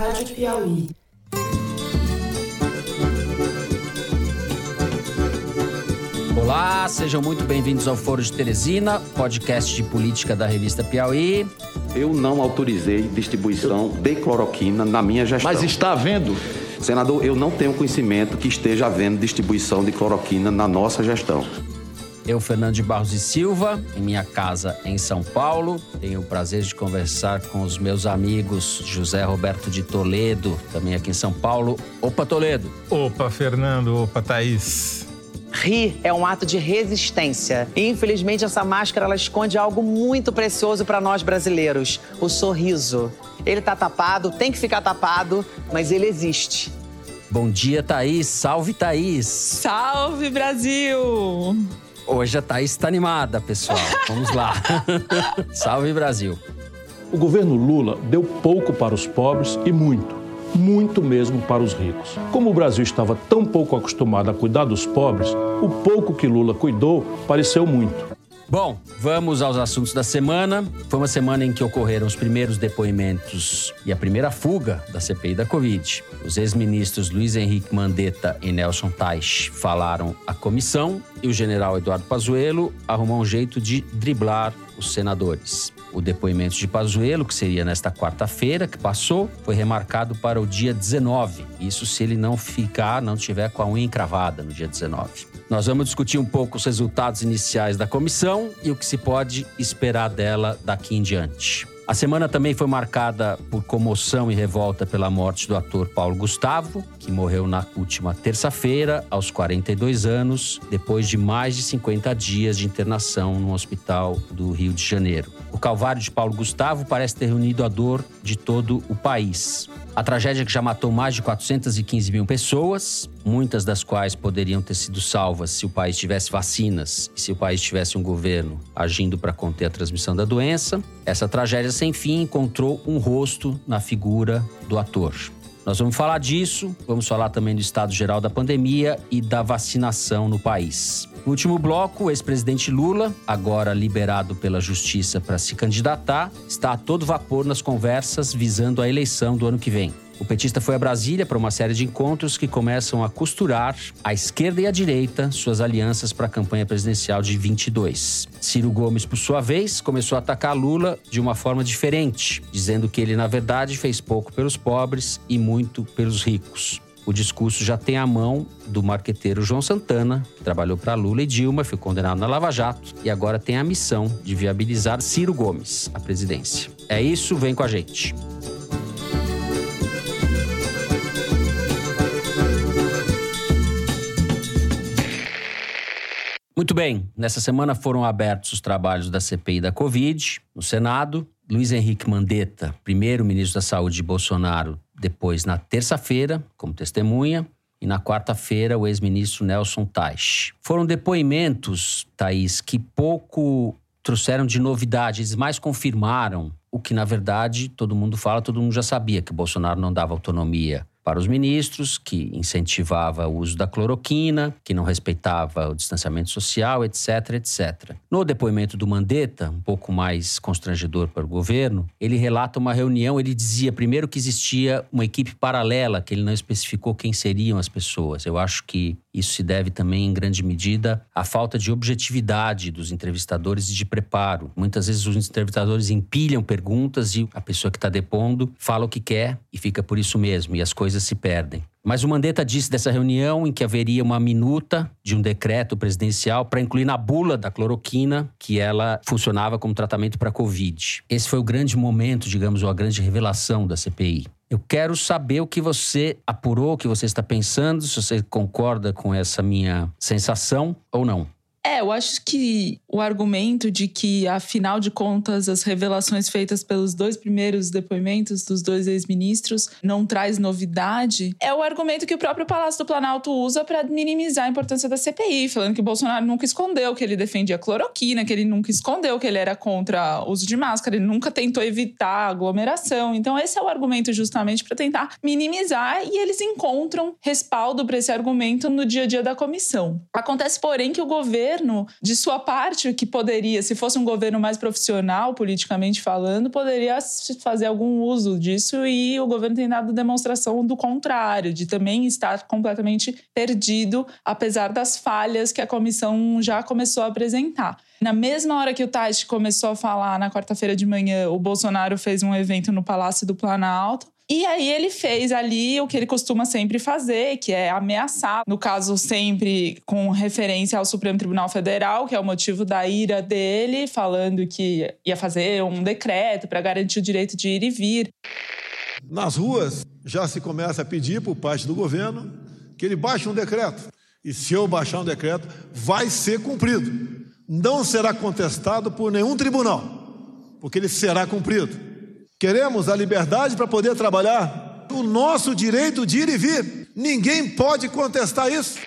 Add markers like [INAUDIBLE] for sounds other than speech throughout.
Rádio Piauí. Olá, sejam muito bem-vindos ao Foro de Teresina, podcast de política da revista Piauí. Eu não autorizei distribuição de cloroquina na minha gestão. Mas está havendo? Senador, eu não tenho conhecimento que esteja havendo distribuição de cloroquina na nossa gestão. Eu, Fernando de Barros e Silva, em minha casa em São Paulo. Tenho o prazer de conversar com os meus amigos José Roberto de Toledo, também aqui em São Paulo. Opa, Toledo. Opa, Fernando. Opa, Thaís. Rir é um ato de resistência. E, infelizmente, essa máscara ela esconde algo muito precioso para nós brasileiros: o sorriso. Ele tá tapado, tem que ficar tapado, mas ele existe. Bom dia, Thaís. Salve, Thaís. Salve, Brasil! Hoje a Thaís está animada, pessoal. Vamos lá. [LAUGHS] Salve, Brasil. O governo Lula deu pouco para os pobres e muito, muito mesmo para os ricos. Como o Brasil estava tão pouco acostumado a cuidar dos pobres, o pouco que Lula cuidou pareceu muito. Bom, vamos aos assuntos da semana. Foi uma semana em que ocorreram os primeiros depoimentos e a primeira fuga da CPI da Covid. Os ex-ministros Luiz Henrique Mandetta e Nelson Teich falaram à comissão e o general Eduardo Pazuello arrumou um jeito de driblar os senadores. O depoimento de Pazuello, que seria nesta quarta-feira que passou, foi remarcado para o dia 19. Isso se ele não ficar, não tiver com a unha encravada no dia 19. Nós vamos discutir um pouco os resultados iniciais da comissão e o que se pode esperar dela daqui em diante. A semana também foi marcada por comoção e revolta pela morte do ator Paulo Gustavo, que morreu na última terça-feira, aos 42 anos, depois de mais de 50 dias de internação no hospital do Rio de Janeiro. O calvário de Paulo Gustavo parece ter reunido a dor de todo o país. A tragédia que já matou mais de 415 mil pessoas, muitas das quais poderiam ter sido salvas se o país tivesse vacinas e se o país tivesse um governo agindo para conter a transmissão da doença. Essa tragédia sem fim encontrou um rosto na figura do ator. Nós vamos falar disso, vamos falar também do estado geral da pandemia e da vacinação no país. No último bloco, o ex-presidente Lula, agora liberado pela justiça para se candidatar, está a todo vapor nas conversas visando a eleição do ano que vem. O petista foi a Brasília para uma série de encontros que começam a costurar a esquerda e a direita suas alianças para a campanha presidencial de 22. Ciro Gomes, por sua vez, começou a atacar Lula de uma forma diferente, dizendo que ele, na verdade, fez pouco pelos pobres e muito pelos ricos. O discurso já tem a mão do marqueteiro João Santana, que trabalhou para Lula e Dilma, foi condenado na Lava Jato e agora tem a missão de viabilizar Ciro Gomes à presidência. É isso, vem com a gente. Muito bem, nessa semana foram abertos os trabalhos da CPI da Covid no Senado. Luiz Henrique Mandetta, primeiro ministro da Saúde de Bolsonaro, depois na terça-feira, como testemunha, e na quarta-feira o ex-ministro Nelson Teich. Foram depoimentos, Thaís, que pouco trouxeram de novidade, eles mais confirmaram o que, na verdade, todo mundo fala, todo mundo já sabia, que Bolsonaro não dava autonomia para os ministros, que incentivava o uso da cloroquina, que não respeitava o distanciamento social, etc, etc. No depoimento do Mandetta, um pouco mais constrangedor para o governo, ele relata uma reunião, ele dizia primeiro que existia uma equipe paralela, que ele não especificou quem seriam as pessoas. Eu acho que isso se deve também, em grande medida, à falta de objetividade dos entrevistadores e de preparo. Muitas vezes os entrevistadores empilham perguntas e a pessoa que está depondo fala o que quer e fica por isso mesmo, e as coisas se perdem. Mas o Mandetta disse dessa reunião em que haveria uma minuta de um decreto presidencial para incluir na bula da cloroquina que ela funcionava como tratamento para a Covid. Esse foi o grande momento, digamos, ou a grande revelação da CPI. Eu quero saber o que você apurou, o que você está pensando, se você concorda com essa minha sensação ou não. É, eu acho que o argumento de que, afinal de contas, as revelações feitas pelos dois primeiros depoimentos dos dois ex-ministros não traz novidade é o argumento que o próprio Palácio do Planalto usa para minimizar a importância da CPI, falando que Bolsonaro nunca escondeu que ele defendia cloroquina, que ele nunca escondeu que ele era contra o uso de máscara, ele nunca tentou evitar aglomeração. Então, esse é o argumento justamente para tentar minimizar e eles encontram respaldo para esse argumento no dia a dia da comissão. Acontece, porém, que o governo governo, de sua parte, que poderia, se fosse um governo mais profissional, politicamente falando, poderia fazer algum uso disso e o governo tem dado demonstração do contrário, de também estar completamente perdido, apesar das falhas que a comissão já começou a apresentar. Na mesma hora que o Tati começou a falar, na quarta-feira de manhã, o Bolsonaro fez um evento no Palácio do Planalto. E aí ele fez ali o que ele costuma sempre fazer, que é ameaçar, no caso sempre com referência ao Supremo Tribunal Federal, que é o motivo da ira dele, falando que ia fazer um decreto para garantir o direito de ir e vir. Nas ruas já se começa a pedir por parte do governo que ele baixe um decreto. E se eu baixar um decreto, vai ser cumprido. Não será contestado por nenhum tribunal, porque ele será cumprido. Queremos a liberdade para poder trabalhar, o nosso direito de ir e vir. Ninguém pode contestar isso.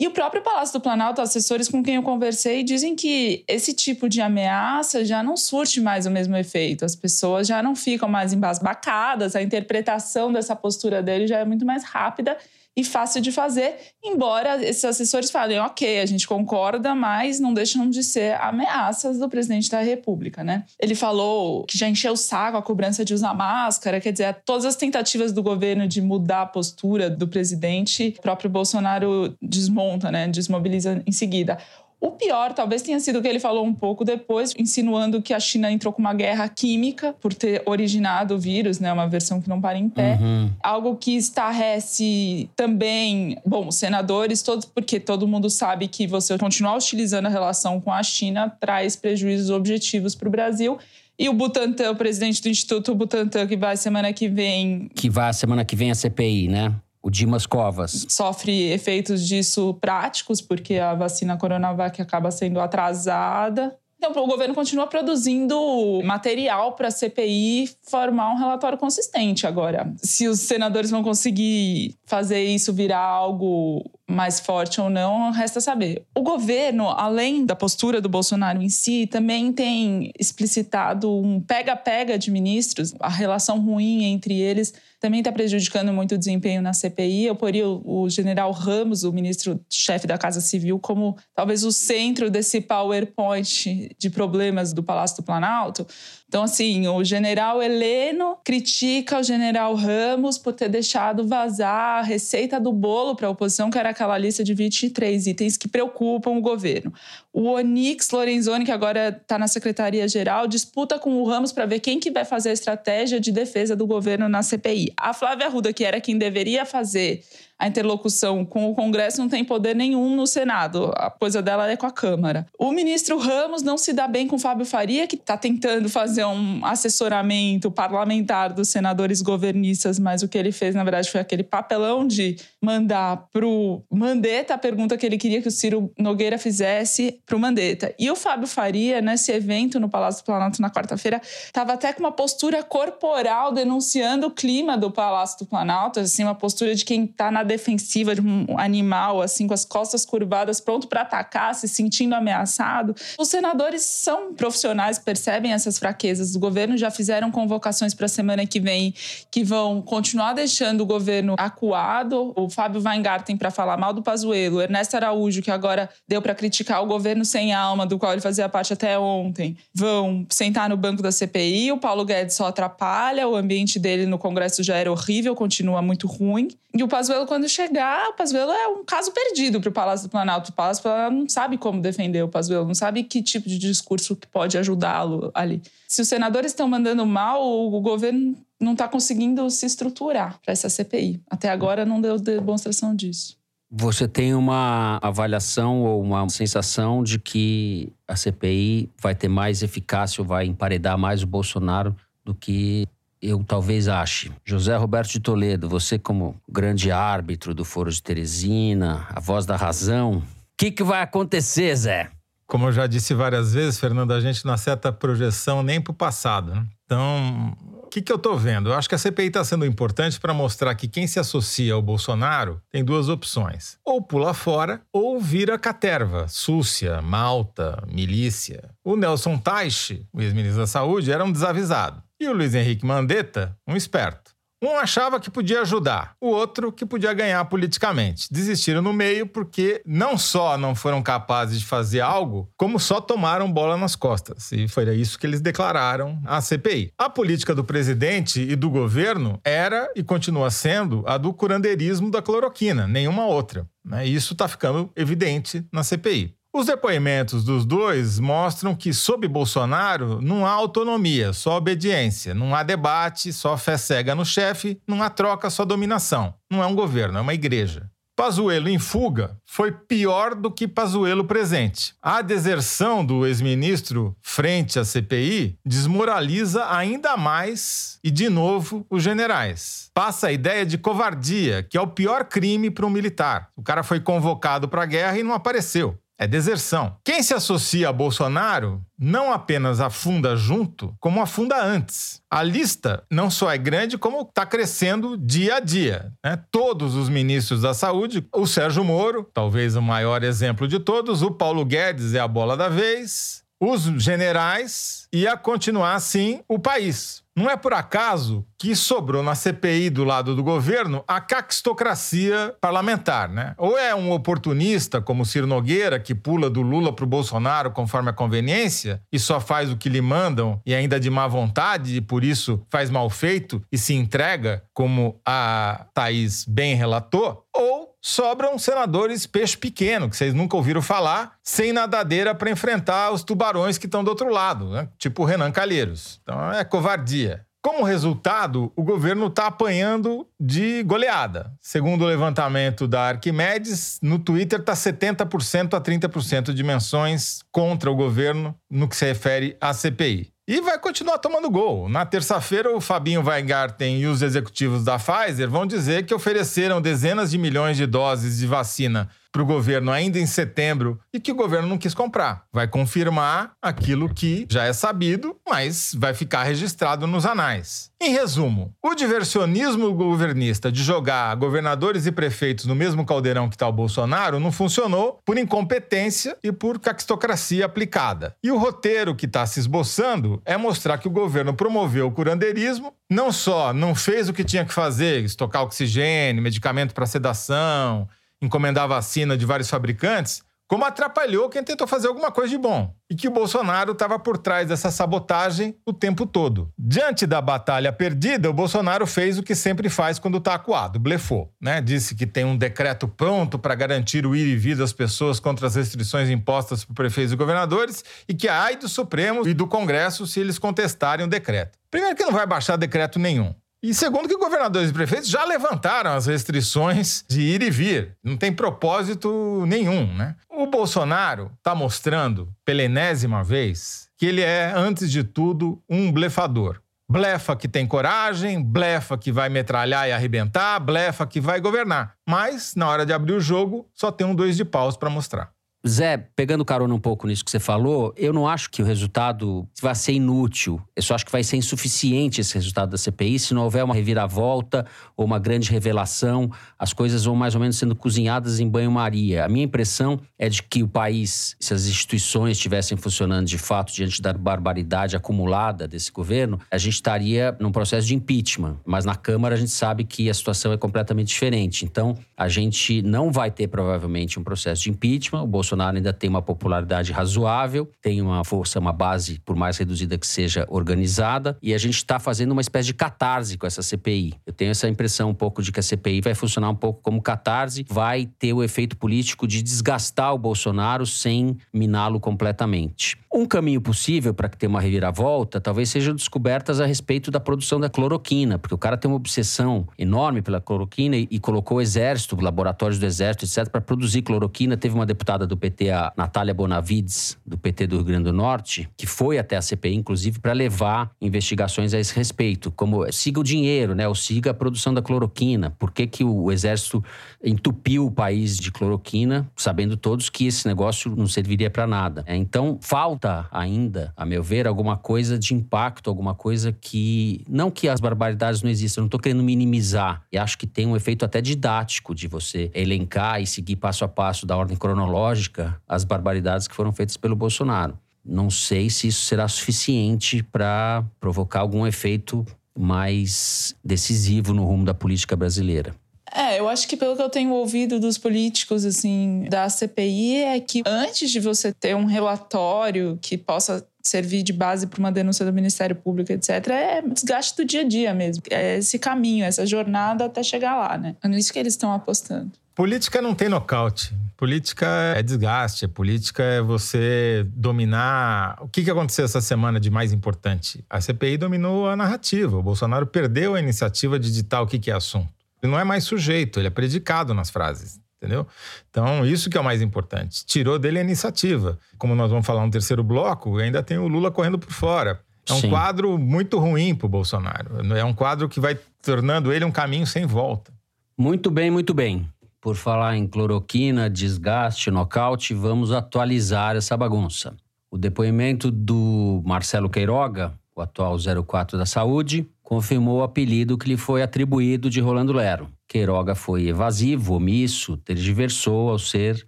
E o próprio Palácio do Planalto, assessores com quem eu conversei, dizem que esse tipo de ameaça já não surte mais o mesmo efeito. As pessoas já não ficam mais embasbacadas, a interpretação dessa postura dele já é muito mais rápida e fácil de fazer, embora esses assessores falem, ok, a gente concorda, mas não deixam de ser ameaças do presidente da República, né? Ele falou que já encheu o saco a cobrança de usar máscara, quer dizer, todas as tentativas do governo de mudar a postura do presidente, o próprio Bolsonaro desmonta, né? Desmobiliza em seguida. O pior talvez tenha sido o que ele falou um pouco depois, insinuando que a China entrou com uma guerra química por ter originado o vírus, né? Uma versão que não para em pé. Uhum. Algo que estarrece também, bom, senadores todos, porque todo mundo sabe que você continuar utilizando a relação com a China traz prejuízos objetivos para o Brasil. E o Butantan, o presidente do Instituto Butantan, que vai semana que vem. Que vai semana que vem a CPI, né? O Dimas Covas. Sofre efeitos disso práticos, porque a vacina Coronavac acaba sendo atrasada. Então, o governo continua produzindo material para a CPI formar um relatório consistente. Agora, se os senadores vão conseguir fazer isso virar algo mais forte ou não, resta saber. O governo, além da postura do Bolsonaro em si, também tem explicitado um pega-pega de ministros, a relação ruim entre eles também está prejudicando muito o desempenho na CPI. Eu poria o, general Ramos, o ministro-chefe da Casa Civil, como talvez o centro desse PowerPoint de problemas do Palácio do Planalto, então, assim, o general Heleno critica o general Ramos por ter deixado vazar a receita do bolo para a oposição, que era aquela lista de 23 itens que preocupam o governo. O Onix Lorenzoni, que agora está na Secretaria-Geral, disputa com o Ramos para ver quem que vai fazer a estratégia de defesa do governo na CPI. A Flávia Arruda, que era quem deveria fazer a interlocução com o Congresso não tem poder nenhum no Senado. A coisa dela é com a Câmara. O ministro Ramos não se dá bem com o Fábio Faria, que está tentando fazer um assessoramento parlamentar dos senadores governistas, mas o que ele fez, na verdade, foi aquele papelão de mandar para o Mandetta a pergunta que ele queria que o Ciro Nogueira fizesse para o Mandetta. E o Fábio Faria, nesse evento no Palácio do Planalto na quarta-feira, estava até com uma postura corporal denunciando o clima do Palácio do Planalto, assim, uma postura de quem está na defensiva de um animal, assim, com as costas curvadas, pronto para atacar, se sentindo ameaçado. Os senadores são profissionais, percebem essas fraquezas do governo, já fizeram convocações para a semana que vem que vão continuar deixando o governo acuado. O Fábio Weingarten para falar mal do Pazuello, Ernesto Araújo, que agora deu para criticar o governo sem alma, do qual ele fazia parte até ontem, vão sentar no banco da CPI. O Paulo Guedes só atrapalha, o ambiente dele no Congresso já era horrível, continua muito ruim. E o Pazuello, quando chegar, o Pazuello é um caso perdido para o Palácio do Planalto. O Palácio do Planalto não sabe como defender o Pazuello, não sabe que tipo de discurso que pode ajudá-lo ali. Se os senadores estão mandando mal, o governo não está conseguindo se estruturar para essa CPI. Até agora não deu demonstração disso. Você tem uma avaliação ou uma sensação de que a CPI vai ter mais eficácia ou vai emparedar mais o Bolsonaro do que eu talvez ache. José Roberto de Toledo, você como grande árbitro do Foro de Teresina, a voz da razão, o que, que vai acontecer, Zé? Como eu já disse várias vezes, Fernando, a gente não acerta projeção nem para o passado. Né? Então, o que, que eu estou vendo? Eu acho que a CPI está sendo importante para mostrar que quem se associa ao Bolsonaro tem duas opções: ou pula fora ou vira caterva, súcia, malta, milícia. O Nelson Teich, o ex-ministro da Saúde, era um desavisado. E o Luiz Henrique Mandetta, um esperto. Um achava que podia ajudar, o outro que podia ganhar politicamente. Desistiram no meio porque não só não foram capazes de fazer algo, como só tomaram bola nas costas. E foi isso que eles declararam à CPI. A política do presidente e do governo era e continua sendo a do curandeirismo da cloroquina, nenhuma outra. Né? Isso está ficando evidente na CPI. Os depoimentos dos dois mostram que, sob Bolsonaro, não há autonomia, só obediência. Não há debate, só fé cega no chefe. Não há troca, só dominação. Não é um governo, é uma igreja. Pazuello em fuga foi pior do que Pazuello presente. A deserção do ex-ministro frente à CPI desmoraliza ainda mais e de novo os generais. Passa a ideia de covardia, que é o pior crime para um militar. O cara foi convocado para a guerra e não apareceu. É deserção. Quem se associa a Bolsonaro não apenas afunda junto, como afunda antes. A lista não só é grande, como está crescendo dia a dia. Né? Todos os ministros da saúde, o Sérgio Moro, talvez o maior exemplo de todos, o Paulo Guedes é a bola da vez, os generais e a continuar assim o país. Não é por acaso que sobrou na CPI do lado do governo a caquistocracia parlamentar, né? Ou é um oportunista como Ciro Nogueira, que pula do Lula para o Bolsonaro conforme a conveniência e só faz o que lhe mandam e ainda de má vontade e por isso faz mal feito e se entrega, como a Thaís bem relatou, ou sobram senadores peixe pequeno, que vocês nunca ouviram falar, sem nadadeira para enfrentar os tubarões que estão do outro lado, né? tipo Renan Calheiros. Então é covardia. Como resultado, o governo está apanhando de goleada. Segundo o levantamento da Arquimedes, no Twitter está 70% a 30% de menções contra o governo no que se refere à CPI. E vai continuar tomando gol. Na terça-feira, o Fabinho Weingarten e os executivos da Pfizer vão dizer que ofereceram dezenas de milhões de doses de vacina para o governo ainda em setembro e que o governo não quis comprar. Vai confirmar aquilo que já é sabido, mas vai ficar registrado nos anais. Em resumo, o diversionismo governista de jogar governadores e prefeitos no mesmo caldeirão que está o Bolsonaro não funcionou por incompetência e por caquistocracia aplicada. E o roteiro que está se esboçando é mostrar que o governo promoveu o curandeirismo, não só não fez o que tinha que fazer, estocar oxigênio, medicamento para sedação, encomendar vacina de vários fabricantes, como atrapalhou quem tentou fazer alguma coisa de bom. E que o Bolsonaro estava por trás dessa sabotagem o tempo todo. Diante da batalha perdida, o Bolsonaro fez o que sempre faz quando está acuado, blefou. Né? Disse que tem um decreto pronto para garantir o ir e vir das pessoas contra as restrições impostas por prefeitos e governadores e que ai do Supremo e do Congresso se eles contestarem o decreto. Primeiro que não vai baixar decreto nenhum. E segundo, que governadores e prefeitos já levantaram as restrições de ir e vir. Não tem propósito nenhum, né? O Bolsonaro está mostrando, pela enésima vez, que ele é, antes de tudo, um blefador. Blefa que tem coragem, blefa que vai metralhar e arrebentar, blefa que vai governar. Mas, na hora de abrir o jogo, só tem um dois de paus para mostrar. Zé, pegando carona um pouco nisso que você falou, eu não acho que o resultado vai ser inútil. Eu só acho que vai ser insuficiente esse resultado da CPI se não houver uma reviravolta ou uma grande revelação. As coisas vão mais ou menos sendo cozinhadas em banho-maria. A minha impressão é de que o país, se as instituições estivessem funcionando de fato diante da barbaridade acumulada desse governo, a gente estaria num processo de impeachment. Mas na Câmara a gente sabe que a situação é completamente diferente. Então, a gente não vai ter provavelmente um processo de impeachment. O Bolsonaro Bolsonaro ainda tem uma popularidade razoável, tem uma força, uma base, por mais reduzida que seja, organizada, e a gente está fazendo uma espécie de catarse com essa CPI. Eu tenho essa impressão um pouco de que a CPI vai funcionar um pouco como catarse, vai ter o efeito político de desgastar o Bolsonaro sem miná-lo completamente. Um caminho possível para que tenha uma reviravolta talvez sejam descobertas a respeito da produção da cloroquina, porque o cara tem uma obsessão enorme pela cloroquina e, e colocou o exército, laboratórios do exército, etc., para produzir cloroquina. Teve uma deputada do PT, a Natália Bonavides, do PT do Rio Grande do Norte, que foi até a CPI, inclusive, para levar investigações a esse respeito, como siga o dinheiro, né? Ou siga a produção da cloroquina. Por que, que o exército entupiu o país de cloroquina, sabendo todos que esse negócio não serviria para nada? É, então, falta ainda, a meu ver, alguma coisa de impacto, alguma coisa que. Não que as barbaridades não existam, não estou querendo minimizar. E acho que tem um efeito até didático de você elencar e seguir passo a passo da ordem cronológica as barbaridades que foram feitas pelo Bolsonaro. Não sei se isso será suficiente para provocar algum efeito mais decisivo no rumo da política brasileira. É, eu acho que pelo que eu tenho ouvido dos políticos, assim, da CPI, é que antes de você ter um relatório que possa servir de base para uma denúncia do Ministério Público, etc., é desgaste do dia a dia mesmo. É esse caminho, essa jornada até chegar lá, né? É nisso que eles estão apostando. Política não tem nocaute. Política é desgaste. Política é você dominar. O que, que aconteceu essa semana de mais importante? A CPI dominou a narrativa. O Bolsonaro perdeu a iniciativa de ditar o que, que é assunto. Ele não é mais sujeito, ele é predicado nas frases entendeu? Então, isso que é o mais importante. Tirou dele a iniciativa. Como nós vamos falar no terceiro bloco, ainda tem o Lula correndo por fora. É um Sim. quadro muito ruim para o Bolsonaro. É um quadro que vai tornando ele um caminho sem volta. Muito bem, muito bem. Por falar em cloroquina, desgaste, nocaute, vamos atualizar essa bagunça. O depoimento do Marcelo Queiroga, o atual 04 da Saúde, confirmou o apelido que lhe foi atribuído de Rolando Lero. Queiroga foi evasivo, omisso, tergiversou ao ser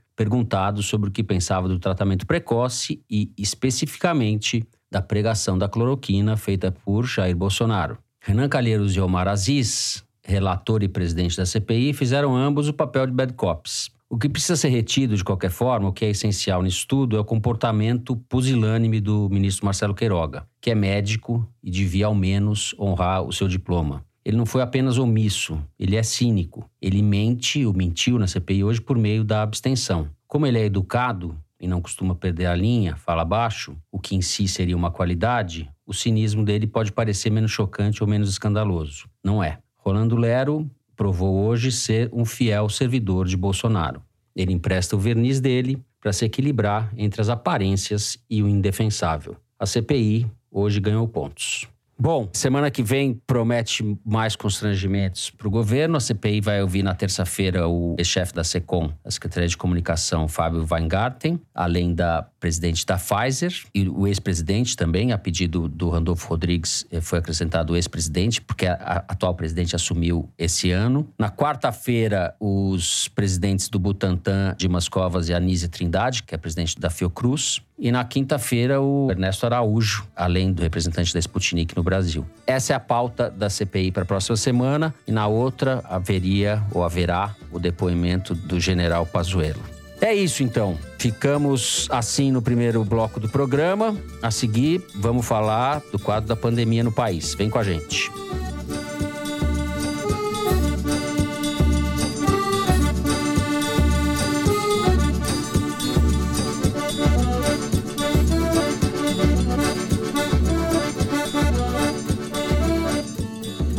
perguntado sobre o que pensava do tratamento precoce e, especificamente, da pregação da cloroquina feita por Jair Bolsonaro. Renan Calheiros e Omar Aziz, relator e presidente da CPI, fizeram ambos o papel de bad cops. O que precisa ser retido de qualquer forma, o que é essencial nisso tudo, é o comportamento pusilânime do ministro Marcelo Queiroga, que é médico e devia ao menos honrar o seu diploma. Ele não foi apenas omisso, ele é cínico. Ele mente ou mentiu na CPI hoje por meio da abstenção. Como ele é educado e não costuma perder a linha, fala baixo, o que em si seria uma qualidade, o cinismo dele pode parecer menos chocante ou menos escandaloso. Não é. Rolando Lero provou hoje ser um fiel servidor de Bolsonaro. Ele empresta o verniz dele para se equilibrar entre as aparências e o indefensável. A CPI hoje ganhou pontos. Bom, semana que vem promete mais constrangimentos para o governo. A CPI vai ouvir na terça-feira o chefe da SECOM, a Secretaria de Comunicação, Fábio Weingarten, além da presidente da Pfizer e o ex-presidente também, a pedido do Randolfo Rodrigues, eh, foi acrescentado o ex-presidente, porque a, atual presidente assumiu esse ano. Na quarta-feira, os presidentes do Butantan, Dimas Covas e Anísia Trindade, que é presidente da Fiocruz. E na quinta-feira, o Ernesto Araújo, além do representante da Sputnik no Brasil. Essa é a pauta da CPI para a próxima semana. E na outra, haveria ou haverá o depoimento do general Pazuello. É isso então. Ficamos assim no primeiro bloco do programa. A seguir, vamos falar do quadro da pandemia no país. Vem com a gente.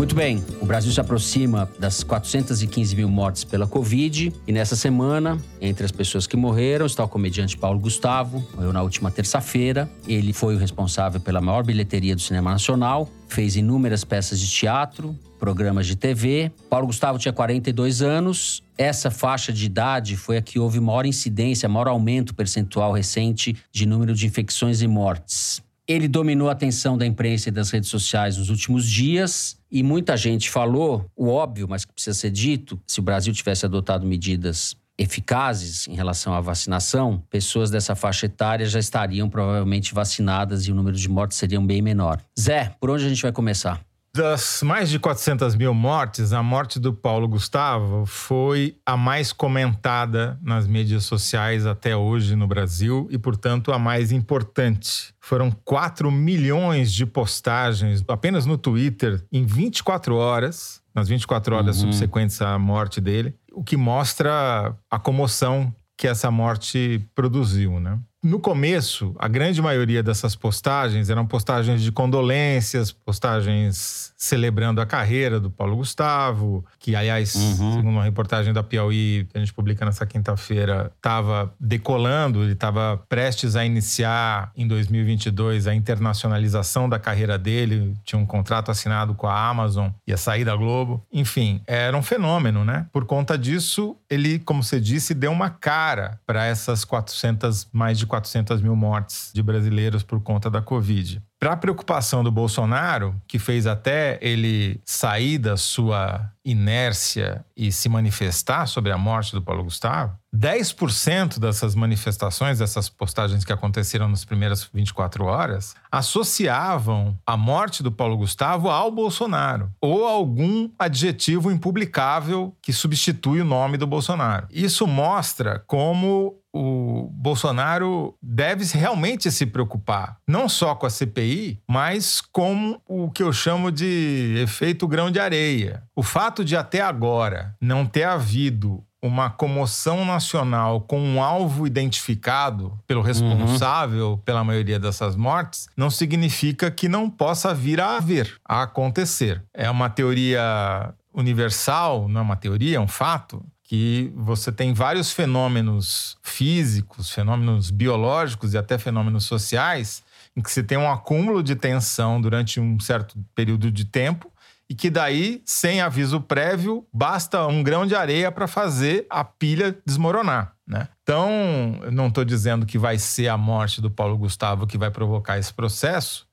Muito bem, o Brasil se aproxima das 415 mil mortes pela Covid e nessa semana, entre as pessoas que morreram, está o comediante Paulo Gustavo, morreu na última terça-feira. Ele foi o responsável pela maior bilheteria do cinema nacional, fez inúmeras peças de teatro, programas de TV. Paulo Gustavo tinha 42 anos. Essa faixa de idade foi a que houve maior incidência, maior aumento percentual recente de número de infecções e mortes. Ele dominou a atenção da imprensa e das redes sociais nos últimos dias e muita gente falou o óbvio, mas que precisa ser dito: se o Brasil tivesse adotado medidas eficazes em relação à vacinação, pessoas dessa faixa etária já estariam provavelmente vacinadas e o número de mortes seria bem menor. Zé, por onde a gente vai começar? Das mais de 400 mil mortes, a morte do Paulo Gustavo foi a mais comentada nas mídias sociais até hoje no Brasil e, portanto, a mais importante. Foram 4 milhões de postagens apenas no Twitter em 24 horas, nas 24 horas uhum. subsequentes à morte dele, o que mostra a comoção que essa morte produziu, né? No começo, a grande maioria dessas postagens eram postagens de condolências, postagens celebrando a carreira do Paulo Gustavo, que, aliás, uhum. segundo uma reportagem da Piauí, que a gente publica nessa quinta-feira, estava decolando, ele estava prestes a iniciar em 2022 a internacionalização da carreira dele, tinha um contrato assinado com a Amazon, ia sair da Globo. Enfim, era um fenômeno, né? Por conta disso, ele, como você disse, deu uma cara para essas 400, mais de 400 mil mortes de brasileiros por conta da Covid. para a preocupação do Bolsonaro, que fez até ele sair da sua inércia e se manifestar sobre a morte do Paulo Gustavo, 10% dessas manifestações, dessas postagens que aconteceram nas primeiras 24 horas, associavam a morte do Paulo Gustavo ao Bolsonaro ou algum adjetivo impublicável que substitui o nome do Bolsonaro. Isso mostra como o Bolsonaro deve realmente se preocupar, não só com a CPI, mas com o que eu chamo de efeito grão de areia. O fato de até agora não ter havido uma comoção nacional com um alvo identificado pelo responsável uhum. pela maioria dessas mortes, não significa que não possa vir a haver, a acontecer. É uma teoria universal, não é uma teoria, é um fato, que você tem vários fenômenos físicos, fenômenos biológicos e até fenômenos sociais, em que você tem um acúmulo de tensão durante um certo período de tempo e que daí, sem aviso prévio, basta um grão de areia para fazer a pilha desmoronar. Né? Então, não estou dizendo que vai ser a morte do Paulo Gustavo que vai provocar esse processo,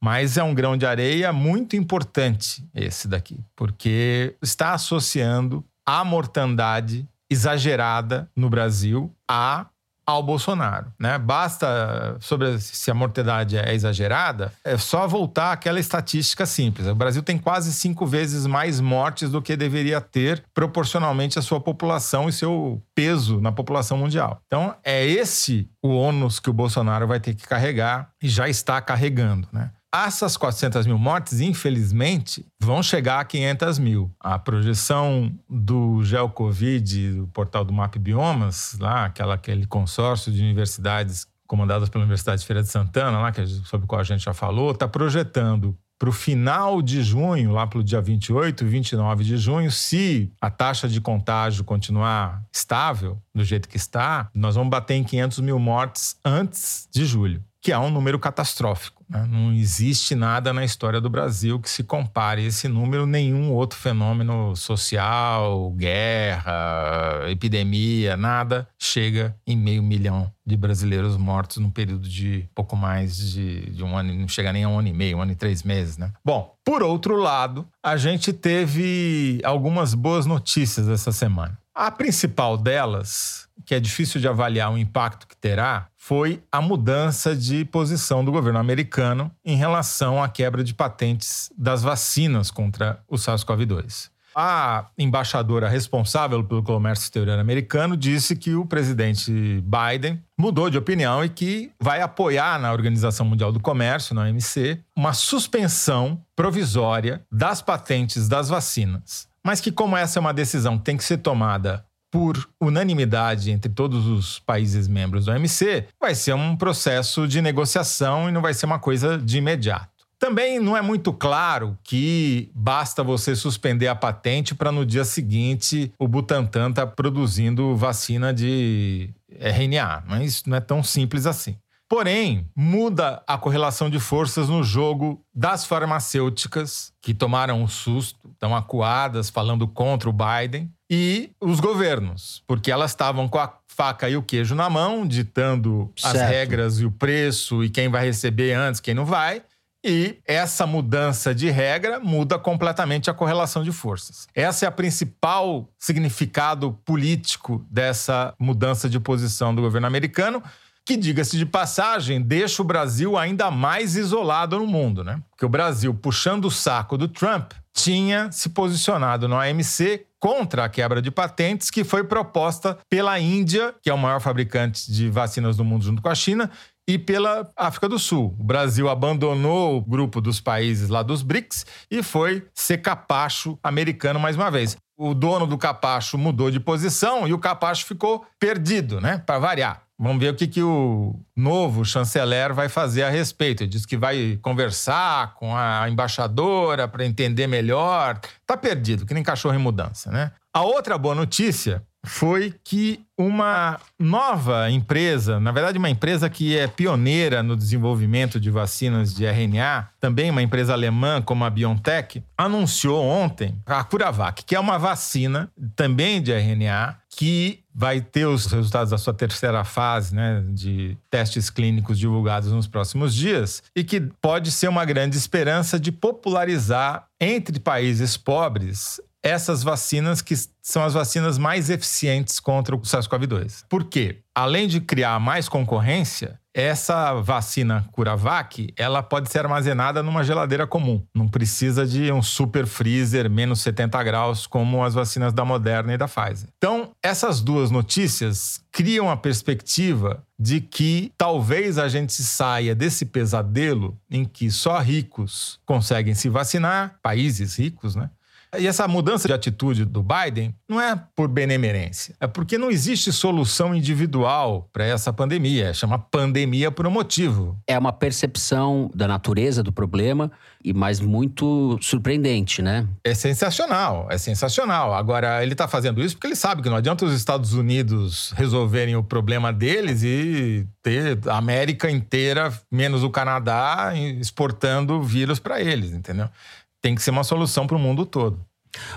mas é um grão de areia muito importante esse daqui, porque está associando a mortandade exagerada no Brasil a ao Bolsonaro, né? Basta sobre se a mortandade é exagerada, é só voltar àquela estatística simples. O Brasil tem quase cinco vezes mais mortes do que deveria ter proporcionalmente à sua população e seu peso na população mundial. Então é esse o ônus que o Bolsonaro vai ter que carregar e já está carregando, né? Essas 400 mil mortes, infelizmente, vão chegar a 500 mil. A projeção do GeoCovid, do portal do Map Biomas, lá, aquela, aquele consórcio de universidades comandadas pela Universidade de Feira de Santana, lá, que, sobre o qual a gente já falou, está projetando para o final de junho, lá para o dia 28 e 29 de junho, se a taxa de contágio continuar estável, do jeito que está, nós vamos bater em 500 mil mortes antes de julho, que é um número catastrófico. Né? Não existe nada na história do Brasil que se compare esse número nenhum outro fenômeno social, guerra, epidemia, nada chega em meio milhão de brasileiros mortos num período de pouco mais de, de um ano, não chega nem a um ano e meio, um ano e três meses, né? Bom, por outro lado, a gente teve algumas boas notícias essa semana. A principal delas, que é difícil de avaliar o impacto que terá, foi a mudança de posição do governo americano em relação à quebra de patentes das vacinas contra o SARS-CoV-2. A embaixadora responsável pelo comércio exterior americano disse que o presidente Biden mudou de opinião e que vai apoiar na Organização Mundial do Comércio, na OMC, uma suspensão provisória das patentes das vacinas. Mas que, como essa é uma decisão que tem que ser tomada por unanimidade entre todos os países membros do OMC, vai ser um processo de negociação e não vai ser uma coisa de imediato. Também não é muito claro que basta você suspender a patente para no dia seguinte o Butantan estar tá produzindo vacina de RNA. Mas não é tão simples assim. Porém, muda a correlação de forças no jogo das farmacêuticas, que tomaram um susto, estão acuadas falando contra o Biden, e os governos, porque elas estavam com a faca e o queijo na mão, ditando certo. as regras e o preço e quem vai receber antes, quem não vai. E essa mudança de regra muda completamente a correlação de forças. Essa é a principal significado político dessa mudança de posição do governo americano, que, diga-se de passagem, deixa o Brasil ainda mais isolado no mundo, né? Porque o Brasil, puxando o saco do Trump, tinha se posicionado no AMC contra a quebra de patentes que foi proposta pela Índia, que é o maior fabricante de vacinas do mundo junto com a China, e pela África do Sul. O Brasil abandonou o grupo dos países lá dos BRICS e foi ser capacho americano mais uma vez. O dono do capacho mudou de posição e o capacho ficou perdido, né? Para variar. Vamos ver o que, que o novo chanceler vai fazer a respeito. Ele diz que vai conversar com a embaixadora para entender melhor. Tá perdido, que nem cachorro em mudança, né? A outra boa notícia foi que uma nova empresa, na verdade, uma empresa que é pioneira no desenvolvimento de vacinas de RNA, também uma empresa alemã como a BioNTech, anunciou ontem a CuraVac, que é uma vacina também de RNA que vai ter os resultados da sua terceira fase né, de testes clínicos divulgados nos próximos dias e que pode ser uma grande esperança de popularizar entre países pobres essas vacinas que são as vacinas mais eficientes contra o SARS-CoV-2. Por quê? Além de criar mais concorrência, essa vacina Curavac, ela pode ser armazenada numa geladeira comum. Não precisa de um super freezer menos 70 graus como as vacinas da Moderna e da Pfizer. Então, essas duas notícias criam a perspectiva de que talvez a gente saia desse pesadelo em que só ricos conseguem se vacinar, países ricos, né? E essa mudança de atitude do Biden não é por benemerência, é porque não existe solução individual para essa pandemia. Chama pandemia por um motivo. É uma percepção da natureza do problema e mais muito surpreendente, né? É sensacional, é sensacional. Agora, ele está fazendo isso porque ele sabe que não adianta os Estados Unidos resolverem o problema deles e ter a América inteira, menos o Canadá, exportando vírus para eles, entendeu? Tem que ser uma solução para o mundo todo.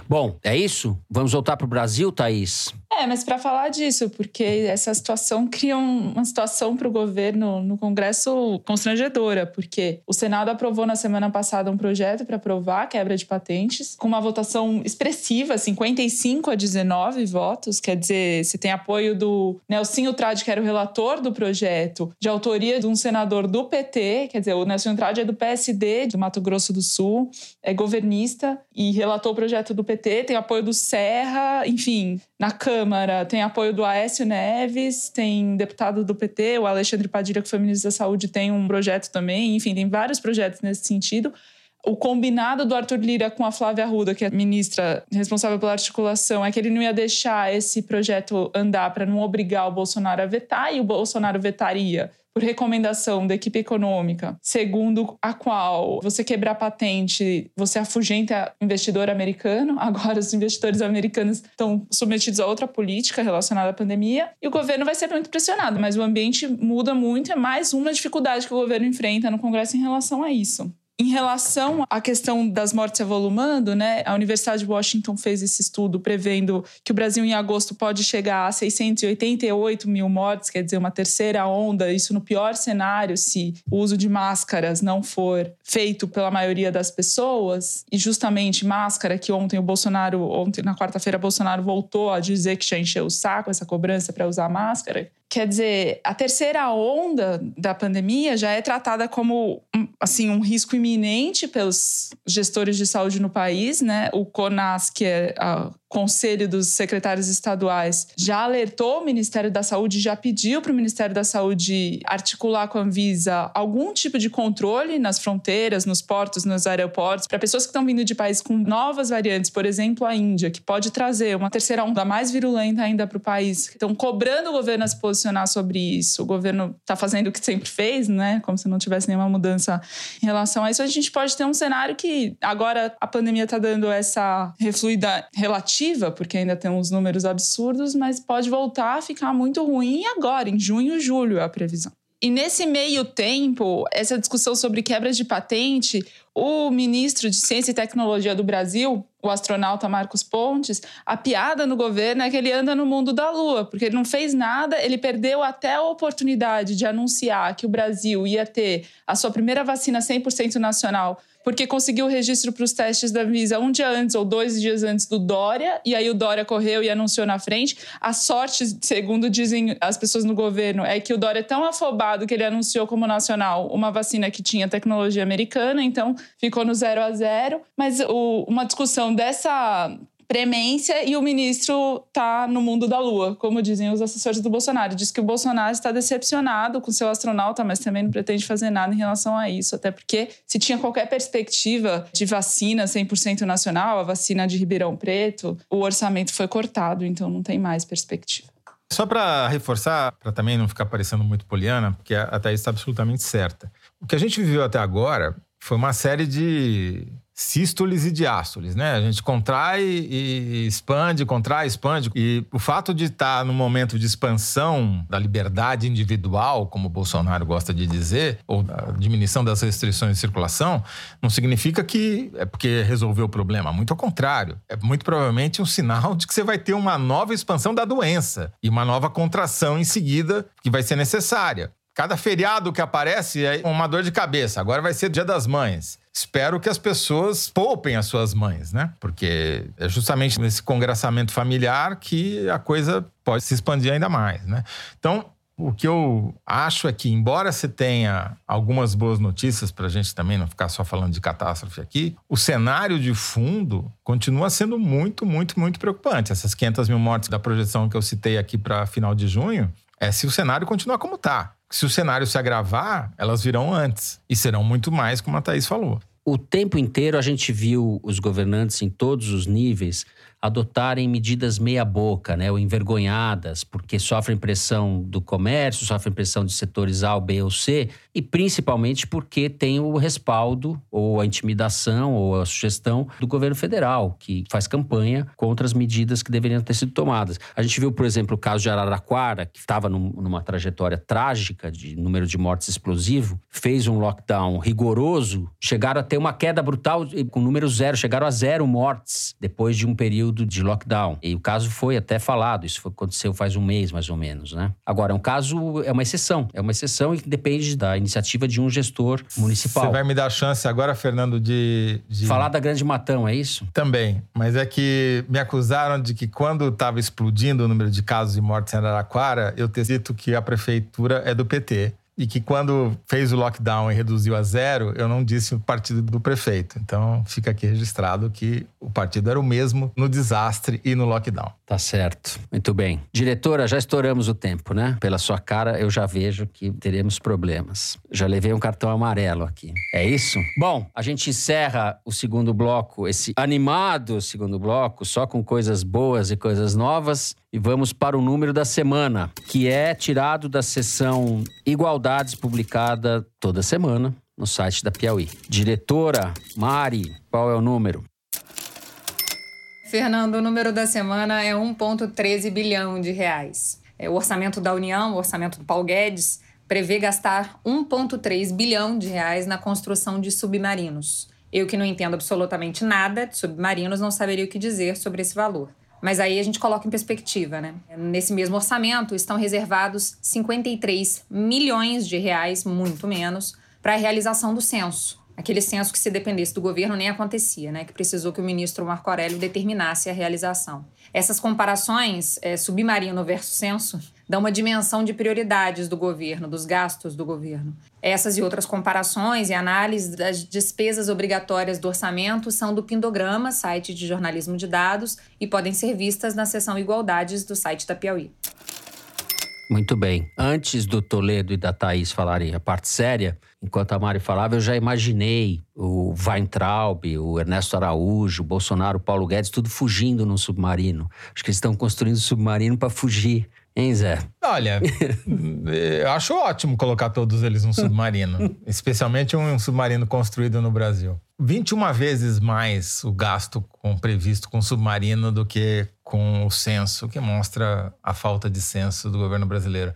Bom, é isso? Vamos voltar para o Brasil, Thaís? É, mas para falar disso, porque essa situação cria uma situação para o governo no Congresso constrangedora, porque o Senado aprovou na semana passada um projeto para aprovar a quebra de patentes, com uma votação expressiva, 55 a 19 votos, quer dizer, você tem apoio do Nelsinho Trade, que era o relator do projeto, de autoria de um senador do PT, quer dizer, o Nelsinho Trade é do PSD, do Mato Grosso do Sul, é governista e relatou o projeto do PT, tem apoio do Serra, enfim, na Câmara tem apoio do Aécio Neves, tem deputado do PT, o Alexandre Padilha, que foi ministro da Saúde, tem um projeto também. Enfim, tem vários projetos nesse sentido. O combinado do Arthur Lira com a Flávia Arruda, que é ministra responsável pela articulação, é que ele não ia deixar esse projeto andar para não obrigar o Bolsonaro a vetar, e o Bolsonaro vetaria por recomendação da equipe econômica, segundo a qual você quebrar patente, você afugenta investidor americano. [LAUGHS] Agora os investidores americanos estão submetidos a outra política relacionada à pandemia e o governo vai ser muito pressionado, mas o ambiente muda muito, é mais uma dificuldade que o governo enfrenta no Congresso em relação a isso. Em relação à questão das mortes avolumando, né, a Universidade de Washington fez esse estudo prevendo que o Brasil em agosto pode chegar a 688 mil mortes, quer dizer, uma terceira onda, isso no pior cenário, se o uso de máscaras não for feito pela maioria das pessoas. E justamente máscara, que ontem o Bolsonaro, ontem na quarta-feira, Bolsonaro voltou a dizer que já encheu o saco essa cobrança para usar máscara. Quer dizer, a terceira onda da pandemia já é tratada como assim um risco iminente pelos gestores de saúde no país, né? O CONAS, que é a Conselho dos Secretários Estaduais já alertou o Ministério da Saúde, já pediu para o Ministério da Saúde articular com a Anvisa algum tipo de controle nas fronteiras, nos portos, nos aeroportos, para pessoas que estão vindo de países com novas variantes, por exemplo, a Índia, que pode trazer uma terceira onda mais virulenta ainda para o país. Estão cobrando o governo a se posicionar sobre isso. O governo está fazendo o que sempre fez, né? Como se não tivesse nenhuma mudança em relação a isso. A gente pode ter um cenário que agora a pandemia está dando essa refluida relativa porque ainda tem uns números absurdos, mas pode voltar a ficar muito ruim agora, em junho, julho, é a previsão. E nesse meio tempo, essa discussão sobre quebras de patente, o ministro de Ciência e Tecnologia do Brasil, o astronauta Marcos Pontes, a piada no governo é que ele anda no mundo da lua, porque ele não fez nada, ele perdeu até a oportunidade de anunciar que o Brasil ia ter a sua primeira vacina 100% nacional porque conseguiu o registro para os testes da Visa um dia antes ou dois dias antes do Dória, e aí o Dória correu e anunciou na frente. A sorte, segundo dizem as pessoas no governo, é que o Dória é tão afobado que ele anunciou como nacional uma vacina que tinha tecnologia americana, então ficou no zero a zero. Mas o, uma discussão dessa premência e o ministro está no mundo da lua, como dizem os assessores do Bolsonaro. Diz que o Bolsonaro está decepcionado com seu astronauta, mas também não pretende fazer nada em relação a isso, até porque se tinha qualquer perspectiva de vacina 100% nacional, a vacina de Ribeirão Preto, o orçamento foi cortado, então não tem mais perspectiva. Só para reforçar, para também não ficar parecendo muito poliana, porque a Thaís está absolutamente certa. O que a gente viveu até agora foi uma série de sístoles e diástoles, né? A gente contrai e expande, contrai, expande. E o fato de estar no momento de expansão da liberdade individual, como o Bolsonaro gosta de dizer, ou da diminuição das restrições de circulação, não significa que é porque resolveu o problema. Muito ao contrário. É muito provavelmente um sinal de que você vai ter uma nova expansão da doença e uma nova contração em seguida que vai ser necessária. Cada feriado que aparece é uma dor de cabeça. Agora vai ser Dia das Mães. Espero que as pessoas poupem as suas mães, né? Porque é justamente nesse congraçamento familiar que a coisa pode se expandir ainda mais, né? Então, o que eu acho é que, embora você tenha algumas boas notícias para a gente também não ficar só falando de catástrofe aqui, o cenário de fundo continua sendo muito, muito, muito preocupante. Essas 500 mil mortes da projeção que eu citei aqui para final de junho é se o cenário continuar como está se o cenário se agravar, elas virão antes. E serão muito mais, como a Thaís falou. O tempo inteiro a gente viu os governantes em todos os níveis adotarem medidas meia-boca, né, ou envergonhadas, porque sofrem pressão do comércio, sofrem pressão de setores A, B ou C, e principalmente porque tem o respaldo, ou a intimidação, ou a sugestão do governo federal, que faz campanha contra as medidas que deveriam ter sido tomadas. A gente viu, por exemplo, o caso de Araraquara, que estava num, numa trajetória trágica de número de mortes explosivo, fez um lockdown rigoroso, chegaram a ter uma queda brutal com número zero, chegaram a zero mortes depois de um período período de lockdown. E o caso foi até falado, isso aconteceu faz um mês mais ou menos, né? Agora, é um caso, é uma exceção. É uma exceção e depende da iniciativa de um gestor municipal. Você vai me dar chance agora, Fernando, de. de... Falar da Grande Matão, é isso? Também. Mas é que me acusaram de que quando estava explodindo o número de casos e mortes em Araraquara, eu ter dito que a prefeitura é do PT e que quando fez o lockdown e reduziu a zero, eu não disse o partido do prefeito. Então fica aqui registrado que o partido era o mesmo no desastre e no lockdown. Tá certo. Muito bem. Diretora, já estouramos o tempo, né? Pela sua cara, eu já vejo que teremos problemas. Já levei um cartão amarelo aqui. É isso? Bom, a gente encerra o segundo bloco, esse animado segundo bloco, só com coisas boas e coisas novas. E vamos para o número da semana, que é tirado da sessão Igualdades, publicada toda semana no site da Piauí. Diretora Mari, qual é o número? Fernando, o número da semana é 1,13 bilhão de reais. É, o orçamento da União, o orçamento do Paulo Guedes, prevê gastar 1,3 bilhão de reais na construção de submarinos. Eu que não entendo absolutamente nada de submarinos não saberia o que dizer sobre esse valor. Mas aí a gente coloca em perspectiva, né? Nesse mesmo orçamento estão reservados 53 milhões de reais, muito menos, para a realização do censo. Aquele censo que, se dependesse do governo, nem acontecia, né? Que precisou que o ministro Marco Aurélio determinasse a realização. Essas comparações, é, submarino versus censo, dão uma dimensão de prioridades do governo, dos gastos do governo. Essas e outras comparações e análises das despesas obrigatórias do orçamento são do Pindograma, site de jornalismo de dados, e podem ser vistas na seção Igualdades do site da Piauí. Muito bem. Antes do Toledo e da Thaís falarem a parte séria, enquanto a Mari falava, eu já imaginei o Weintraub, o Ernesto Araújo, o Bolsonaro, o Paulo Guedes, tudo fugindo num submarino. Acho que eles estão construindo submarino para fugir. Hein, Zé? Olha, [LAUGHS] eu acho ótimo colocar todos eles num submarino. especialmente um submarino construído no Brasil. 21 vezes mais o gasto com, previsto com submarino do que com o censo, que mostra a falta de censo do governo brasileiro.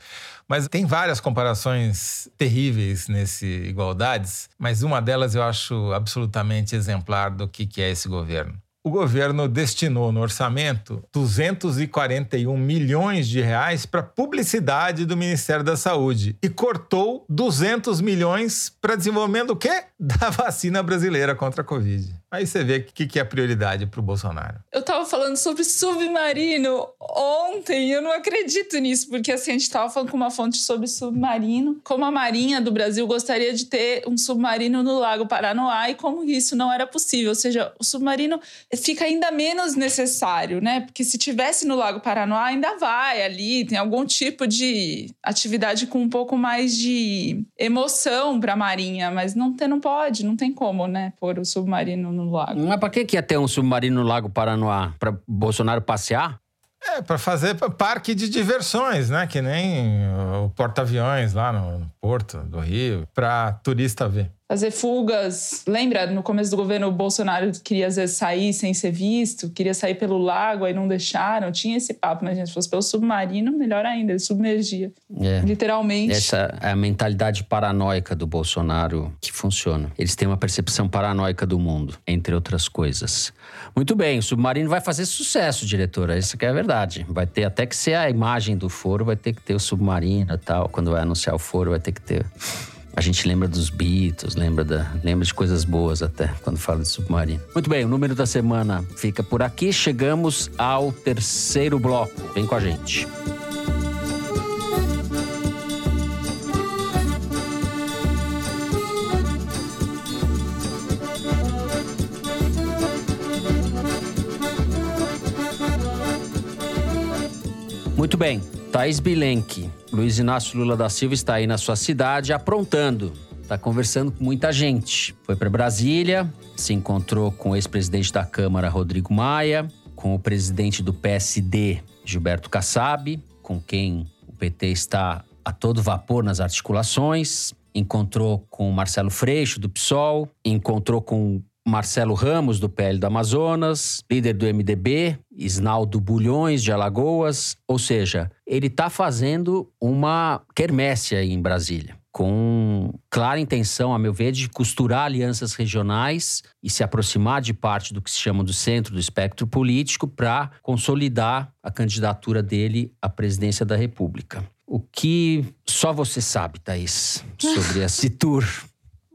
Mas tem várias comparações terríveis nesse Igualdades, mas uma delas eu acho absolutamente exemplar do que é esse governo o governo destinou no orçamento 241 milhões de reais para publicidade do Ministério da Saúde e cortou 200 milhões para desenvolvimento do quê? [LAUGHS] Da vacina brasileira contra a Covid. Aí você vê o que, que é prioridade para o Bolsonaro. Eu tava falando sobre submarino ontem, eu não acredito nisso, porque assim, a gente tava falando com uma fonte sobre submarino, como a Marinha do Brasil gostaria de ter um submarino no Lago Paranoá e como isso não era possível. Ou seja, o submarino fica ainda menos necessário, né? Porque se tivesse no Lago Paranoá, ainda vai ali, tem algum tipo de atividade com um pouco mais de emoção para a Marinha, mas não, tem, não pode, não tem como, né, pôr o submarino no lago. Mas pra que, que ia ter um submarino no Lago Paranoá? Pra Bolsonaro passear? É, para fazer parque de diversões, né? Que nem o porta-aviões lá no, Porto do Rio, para turista ver. fazer fugas. Lembra, no começo do governo, o Bolsonaro queria às vezes sair sem ser visto, queria sair pelo lago, aí não deixaram. Tinha esse papo, né, gente? Se fosse pelo submarino, melhor ainda, ele submergia. É. Literalmente. Essa é a mentalidade paranoica do Bolsonaro que funciona. Eles têm uma percepção paranoica do mundo, entre outras coisas. Muito bem, o submarino vai fazer sucesso, diretora. Isso que é verdade. Vai ter até que ser a imagem do foro, vai ter que ter o submarino e tal. Quando vai anunciar o foro, vai ter que ter. A gente lembra dos Beatles, lembra, da, lembra de coisas boas até quando fala de submarino. Muito bem, o número da semana fica por aqui. Chegamos ao terceiro bloco. Vem com a gente. Muito bem, Thaís Bilenque. Luiz Inácio Lula da Silva está aí na sua cidade aprontando. Está conversando com muita gente. Foi para Brasília, se encontrou com o ex-presidente da Câmara, Rodrigo Maia, com o presidente do PSD, Gilberto Kassab, com quem o PT está a todo vapor nas articulações. Encontrou com Marcelo Freixo, do PSOL, encontrou com Marcelo Ramos, do PL do Amazonas, líder do MDB, Isnaldo Bulhões, de Alagoas. Ou seja, ele está fazendo uma quermesse aí em Brasília, com clara intenção, a meu ver, de costurar alianças regionais e se aproximar de parte do que se chama do centro do espectro político para consolidar a candidatura dele à presidência da República. O que só você sabe, Thaís, sobre [LAUGHS] esse tour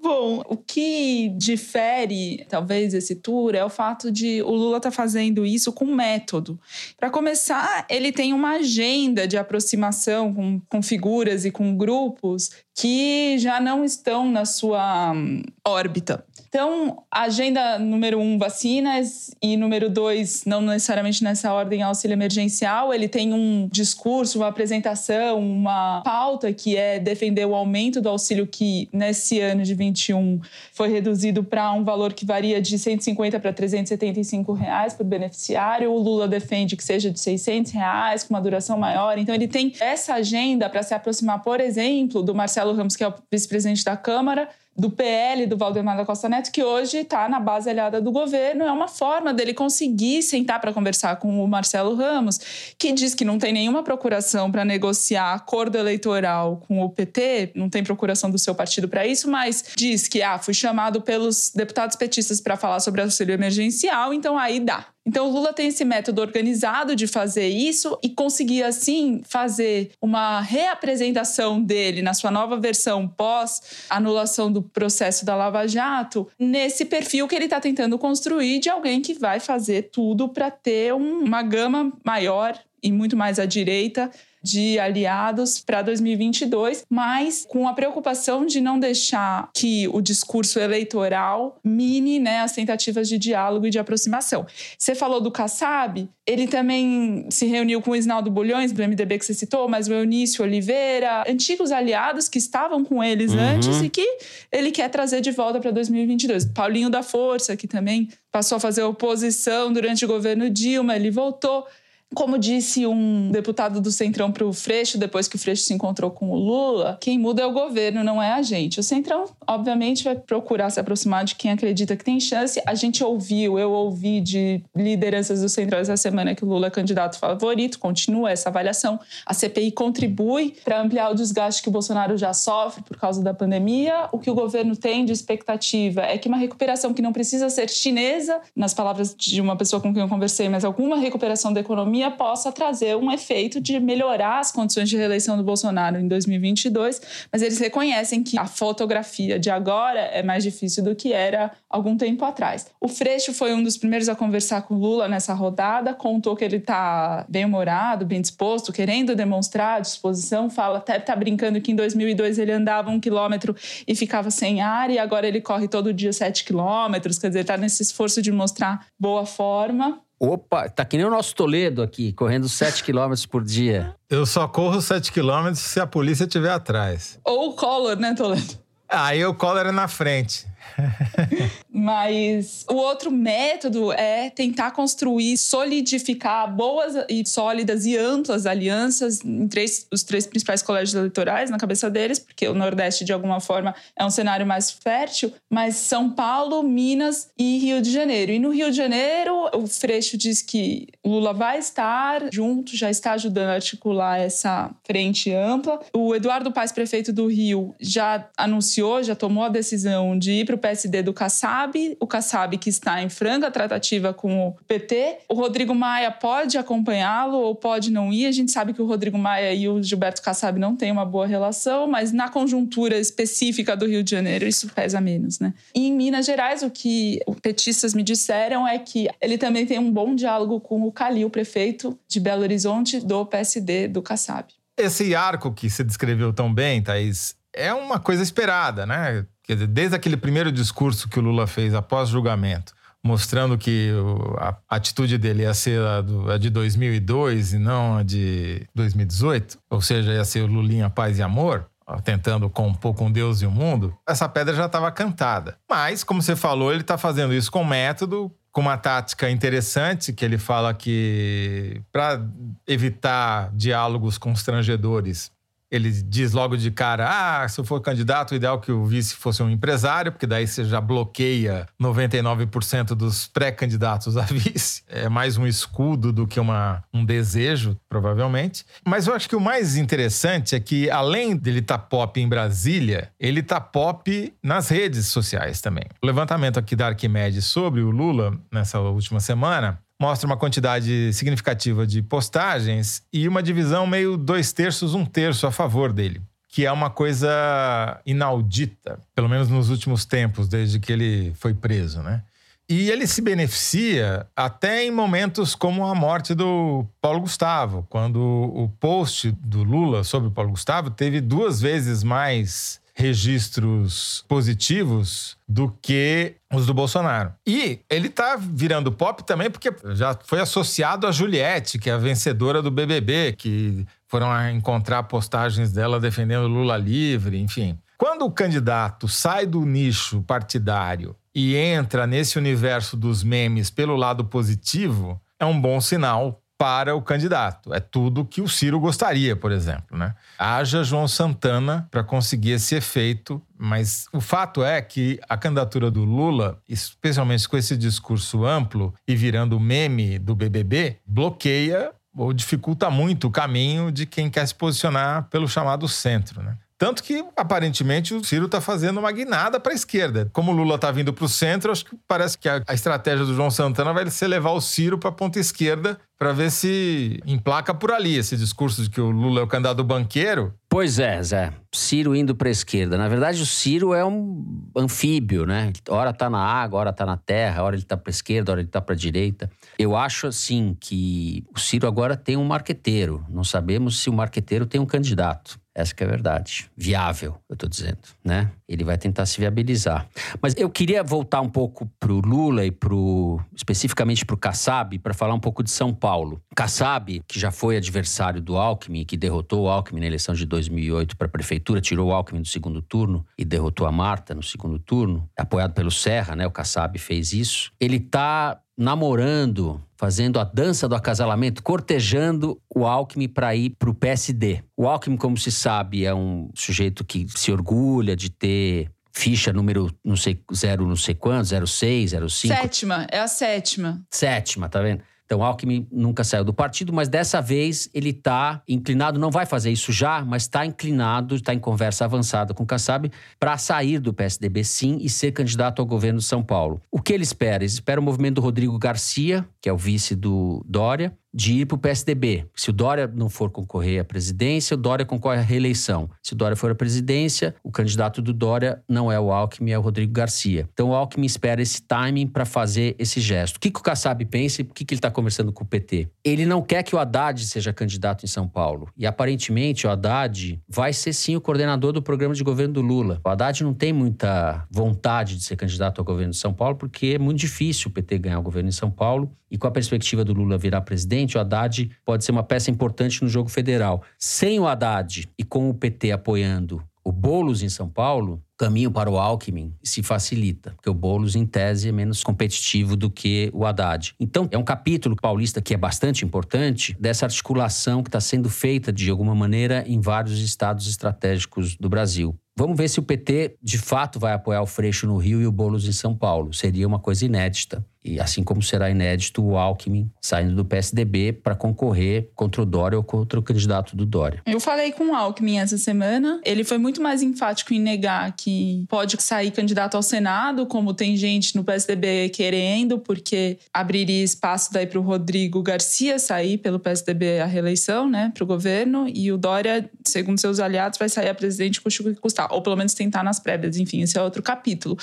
Bom, o que difere talvez esse tour é o fato de o Lula tá fazendo isso com método. Para começar, ele tem uma agenda de aproximação com, com figuras e com grupos que já não estão na sua hum, órbita. Então, agenda número um, vacinas, e número dois, não necessariamente nessa ordem, auxílio emergencial. Ele tem um discurso, uma apresentação, uma pauta que é defender o aumento do auxílio que, nesse ano de 21, foi reduzido para um valor que varia de 150 para 375 reais por beneficiário. O Lula defende que seja de 600 reais, com uma duração maior. Então, ele tem essa agenda para se aproximar, por exemplo, do Marcelo Ramos, que é o vice-presidente da Câmara, do PL do Valdemar da Costa Neto, que hoje está na base aliada do governo, é uma forma dele conseguir sentar para conversar com o Marcelo Ramos, que diz que não tem nenhuma procuração para negociar acordo eleitoral com o PT, não tem procuração do seu partido para isso, mas diz que ah, fui chamado pelos deputados petistas para falar sobre auxílio emergencial, então aí dá. Então, o Lula tem esse método organizado de fazer isso e conseguir, assim, fazer uma reapresentação dele na sua nova versão pós-anulação do processo da Lava Jato, nesse perfil que ele está tentando construir de alguém que vai fazer tudo para ter uma gama maior e muito mais à direita de aliados para 2022, mas com a preocupação de não deixar que o discurso eleitoral mine né, as tentativas de diálogo e de aproximação. Você falou do Kassab, ele também se reuniu com o Isnaldo Bulhões, do MDB que você citou, mas o Eunício Oliveira, antigos aliados que estavam com eles uhum. antes e que ele quer trazer de volta para 2022. Paulinho da Força, que também passou a fazer oposição durante o governo Dilma, ele voltou. Como disse um deputado do Centrão para o Freixo, depois que o Freixo se encontrou com o Lula, quem muda é o governo, não é a gente. O Centrão, obviamente, vai procurar se aproximar de quem acredita que tem chance. A gente ouviu, eu ouvi de lideranças do Centrão essa semana que o Lula é candidato favorito, continua essa avaliação. A CPI contribui para ampliar o desgaste que o Bolsonaro já sofre por causa da pandemia. O que o governo tem de expectativa é que uma recuperação que não precisa ser chinesa, nas palavras de uma pessoa com quem eu conversei, mas alguma recuperação da economia pandemia possa trazer um efeito de melhorar as condições de reeleição do Bolsonaro em 2022, mas eles reconhecem que a fotografia de agora é mais difícil do que era algum tempo atrás. O Freixo foi um dos primeiros a conversar com Lula nessa rodada, contou que ele está bem-humorado, bem disposto, querendo demonstrar disposição, fala até tá brincando que em 2002 ele andava um quilômetro e ficava sem ar e agora ele corre todo dia sete quilômetros, quer dizer, está nesse esforço de mostrar boa forma. Opa, tá que nem o nosso Toledo aqui, correndo 7 km por dia. Eu só corro 7 km se a polícia estiver atrás. Ou o Collor, né, Toledo? Aí o Collor é na frente. [LAUGHS] Mas o outro método é tentar construir, solidificar boas e sólidas e amplas alianças em três, os três principais colégios eleitorais na cabeça deles, porque o Nordeste, de alguma forma, é um cenário mais fértil, mas São Paulo, Minas e Rio de Janeiro. E no Rio de Janeiro, o Freixo diz que Lula vai estar junto, já está ajudando a articular essa frente ampla. O Eduardo Paes, prefeito do Rio, já anunciou, já tomou a decisão de ir para o PSD do Kassab, o Kassab que está em franca tratativa com o PT. O Rodrigo Maia pode acompanhá-lo ou pode não ir. A gente sabe que o Rodrigo Maia e o Gilberto Kassab não têm uma boa relação, mas na conjuntura específica do Rio de Janeiro isso pesa menos, né? E em Minas Gerais, o que petistas me disseram é que ele também tem um bom diálogo com o Calil, prefeito de Belo Horizonte do PSD do Kassab. Esse arco que você descreveu tão bem, Thaís, é uma coisa esperada, né? Quer dizer, desde aquele primeiro discurso que o Lula fez após julgamento, mostrando que a atitude dele ia ser a, de 2002 e não a de 2018, ou seja, ia ser o Lulinha Paz e Amor, tentando compor com Deus e o mundo, essa pedra já estava cantada. Mas, como você falou, ele está fazendo isso com método, com uma tática interessante, que ele fala que para evitar diálogos constrangedores, ele diz logo de cara: ah, se eu for candidato, o ideal é que o vice fosse um empresário, porque daí você já bloqueia 99% dos pré-candidatos a vice. É mais um escudo do que uma, um desejo, provavelmente. Mas eu acho que o mais interessante é que, além dele estar tá pop em Brasília, ele tá pop nas redes sociais também. O levantamento aqui da Arquimedes sobre o Lula nessa última semana mostra uma quantidade significativa de postagens e uma divisão meio dois terços, um terço a favor dele. Que é uma coisa inaudita, pelo menos nos últimos tempos, desde que ele foi preso, né? E ele se beneficia até em momentos como a morte do Paulo Gustavo, quando o post do Lula sobre o Paulo Gustavo teve duas vezes mais registros positivos do que os do Bolsonaro. E ele tá virando pop também porque já foi associado a Juliette, que é a vencedora do BBB, que foram encontrar postagens dela defendendo Lula livre, enfim. Quando o candidato sai do nicho partidário e entra nesse universo dos memes pelo lado positivo, é um bom sinal para o candidato. É tudo que o Ciro gostaria, por exemplo. Né? Haja João Santana para conseguir esse efeito, mas o fato é que a candidatura do Lula, especialmente com esse discurso amplo e virando meme do BBB, bloqueia ou dificulta muito o caminho de quem quer se posicionar pelo chamado centro. Né? Tanto que, aparentemente, o Ciro está fazendo uma guinada para a esquerda. Como o Lula está vindo para o centro, acho que parece que a, estratégia do João Santana vai ser levar o Ciro para a ponta esquerda para ver se emplaca por ali esse discurso de que o Lula é o candidato banqueiro. Pois é, Zé. Ciro indo para a esquerda. Na verdade, o Ciro é um anfíbio, né? Ora está na água, ora está na terra, ora ele está para a esquerda, ora ele está para a direita. Eu acho, assim, que o Ciro agora tem um marqueteiro. Não sabemos se o marqueteiro tem um candidato. Essa que é a verdade. Viável, eu estou dizendo, né? Ele vai tentar se viabilizar. Mas eu queria voltar um pouco para o Lula e pro, especificamente para o Kassab, para falar um pouco de São Paulo. Kassab, que já foi adversário do Alckmin, que derrotou o Alckmin na eleição de 2008 para a prefeitura, tirou o Alckmin do segundo turno e derrotou a Marta no segundo turno, apoiado pelo Serra, né? O Kassab fez isso. Ele está namorando, fazendo a dança do acasalamento, cortejando o Alckmin para ir para o PSD. O Alckmin, como se sabe, é um sujeito que se orgulha de ter ficha número não sei zero não sei quanto, 06, 05. Sétima, é a sétima. Sétima, tá vendo? Então, Alckmin nunca saiu do partido, mas dessa vez ele está inclinado, não vai fazer isso já, mas está inclinado, está em conversa avançada com o Kassab para sair do PSDB sim e ser candidato ao governo de São Paulo. O que ele espera? Ele espera o movimento do Rodrigo Garcia, que é o vice do Dória, de ir para o PSDB. Se o Dória não for concorrer à presidência, o Dória concorre à reeleição. Se o Dória for à presidência, o candidato do Dória não é o Alckmin, é o Rodrigo Garcia. Então o Alckmin espera esse timing para fazer esse gesto. O que, que o Kassab pensa e por que, que ele está conversando com o PT? Ele não quer que o Haddad seja candidato em São Paulo. E aparentemente o Haddad vai ser sim o coordenador do programa de governo do Lula. O Haddad não tem muita vontade de ser candidato ao governo de São Paulo porque é muito difícil o PT ganhar o governo em São Paulo. E com a perspectiva do Lula virar presidente, o Haddad pode ser uma peça importante no jogo federal. Sem o Haddad e com o PT apoiando o Boulos em São Paulo, caminho para o Alckmin se facilita, porque o Boulos, em tese, é menos competitivo do que o Haddad. Então, é um capítulo paulista que é bastante importante dessa articulação que está sendo feita, de alguma maneira, em vários estados estratégicos do Brasil. Vamos ver se o PT de fato vai apoiar o Freixo no Rio e o Boulos em São Paulo. Seria uma coisa inédita. E assim como será inédito o Alckmin saindo do PSDB para concorrer contra o Dória ou contra o candidato do Dória. Eu falei com o Alckmin essa semana. Ele foi muito mais enfático em negar que pode sair candidato ao Senado, como tem gente no PSDB querendo, porque abriria espaço daí para o Rodrigo Garcia sair pelo PSDB a reeleição, né, para o governo. E o Dória, segundo seus aliados, vai sair a presidente custe o que custar, ou pelo menos tentar nas prévias. Enfim, esse é outro capítulo.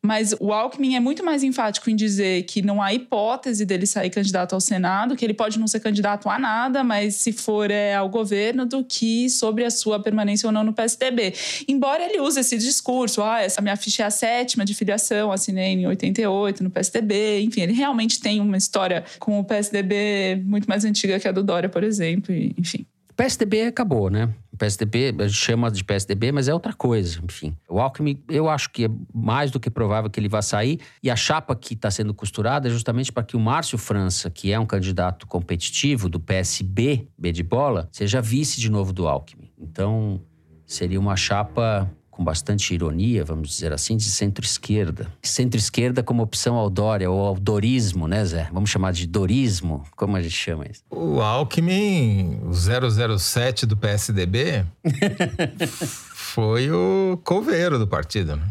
Mas o Alckmin é muito mais enfático em dizer que não há hipótese dele sair candidato ao Senado, que ele pode não ser candidato a nada, mas se for é, ao governo, do que sobre a sua permanência ou não no PSDB. Embora ele use esse discurso, ah, essa minha ficha é a sétima de filiação, assinei em 88 no PSDB, enfim, ele realmente tem uma história com o PSDB muito mais antiga que a do Dória, por exemplo, enfim. PSDB acabou, né? O PSDB, chama de PSDB, mas é outra coisa, enfim. O Alckmin, eu acho que é mais do que provável que ele vá sair. E a chapa que está sendo costurada é justamente para que o Márcio França, que é um candidato competitivo do PSB, B de bola, seja vice de novo do Alckmin. Então, seria uma chapa com bastante ironia, vamos dizer assim, de centro-esquerda. Centro-esquerda como opção ao Dória, ou ao dorismo, né, Zé? Vamos chamar de dorismo? Como a gente chama isso? O Alckmin, o 007 do PSDB, [LAUGHS] foi o coveiro do partido, né?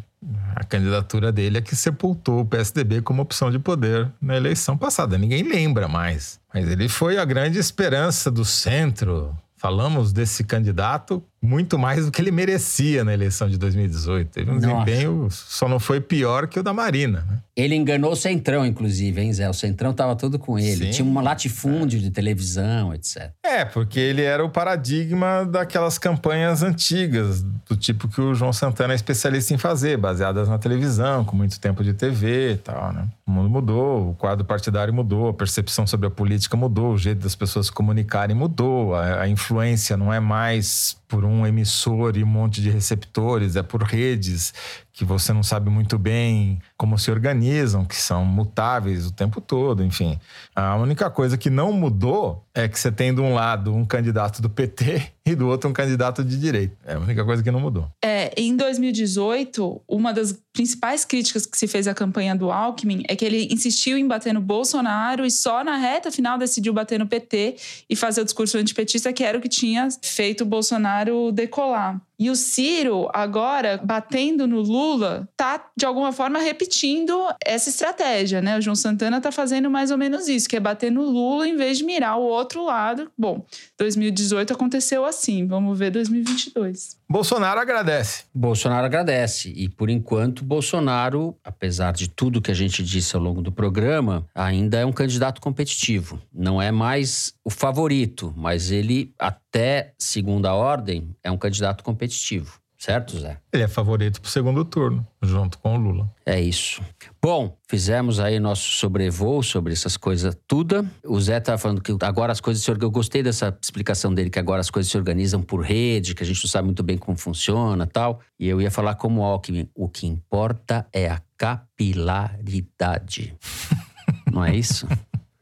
A candidatura dele é que sepultou o PSDB como opção de poder na eleição passada. Ninguém lembra mais. Mas ele foi a grande esperança do centro. Falamos desse candidato muito mais do que ele merecia na eleição de 2018. Teve um Nossa. desempenho, só não foi pior que o da Marina. Né? Ele enganou o Centrão, inclusive, hein, Zé? O Centrão estava todo com ele. Sim. Tinha um latifúndio é. de televisão, etc. É, porque ele era o paradigma daquelas campanhas antigas, do tipo que o João Santana é especialista em fazer, baseadas na televisão, com muito tempo de TV e tal, né? O mundo mudou, o quadro partidário mudou, a percepção sobre a política mudou, o jeito das pessoas se comunicarem mudou, a, a influência não é mais por um emissor e um monte de receptores, é por redes que você não sabe muito bem como se organizam, que são mutáveis o tempo todo, enfim. A única coisa que não mudou é que você tem de um lado um candidato do PT [LAUGHS] e do outro um candidato de direita. É a única coisa que não mudou. É, em 2018, uma das principais críticas que se fez à campanha do Alckmin é que ele insistiu em bater no Bolsonaro e só na reta final decidiu bater no PT e fazer o discurso antipetista, que era o que tinha feito o Bolsonaro decolar. E o Ciro, agora, batendo no Lula, tá, de alguma forma, repetindo essa estratégia, né? O João Santana tá fazendo mais ou menos isso, que é bater no Lula em vez de mirar o outro lado. Bom, 2018 aconteceu assim, vamos ver 2022. Bolsonaro agradece. Bolsonaro agradece. E, por enquanto, Bolsonaro, apesar de tudo que a gente disse ao longo do programa, ainda é um candidato competitivo. Não é mais o favorito, mas ele, até segunda ordem, é um candidato competitivo. Certo, Zé? Ele é favorito para o segundo turno, junto com o Lula. É isso. Bom, fizemos aí nosso sobrevoo sobre essas coisas tudo. O Zé tá falando que agora as coisas se organizam. Eu gostei dessa explicação dele, que agora as coisas se organizam por rede, que a gente não sabe muito bem como funciona tal. E eu ia falar como Alckmin, o que importa é a capilaridade. [LAUGHS] não é isso?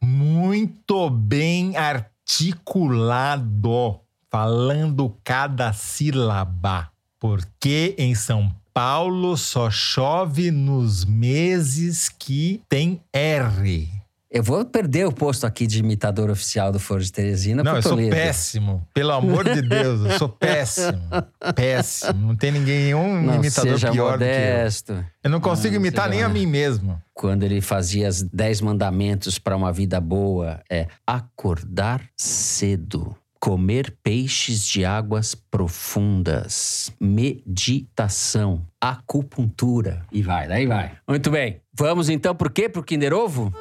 Muito bem articulado, falando cada sílaba. Porque em São Paulo só chove nos meses que tem R. Eu vou perder o posto aqui de imitador oficial do Foro de Teresina. Não, eu sou péssimo. Pelo amor de Deus, eu sou péssimo. [LAUGHS] péssimo. Não tem ninguém, nenhum não imitador pior modesto. do que eu. Eu não consigo não, imitar nem a mim mesmo. Quando ele fazia as dez mandamentos para uma vida boa, é acordar cedo comer peixes de águas profundas, meditação, acupuntura e vai, daí vai. Muito bem. Vamos então por quê? Pro Kinder Ovo?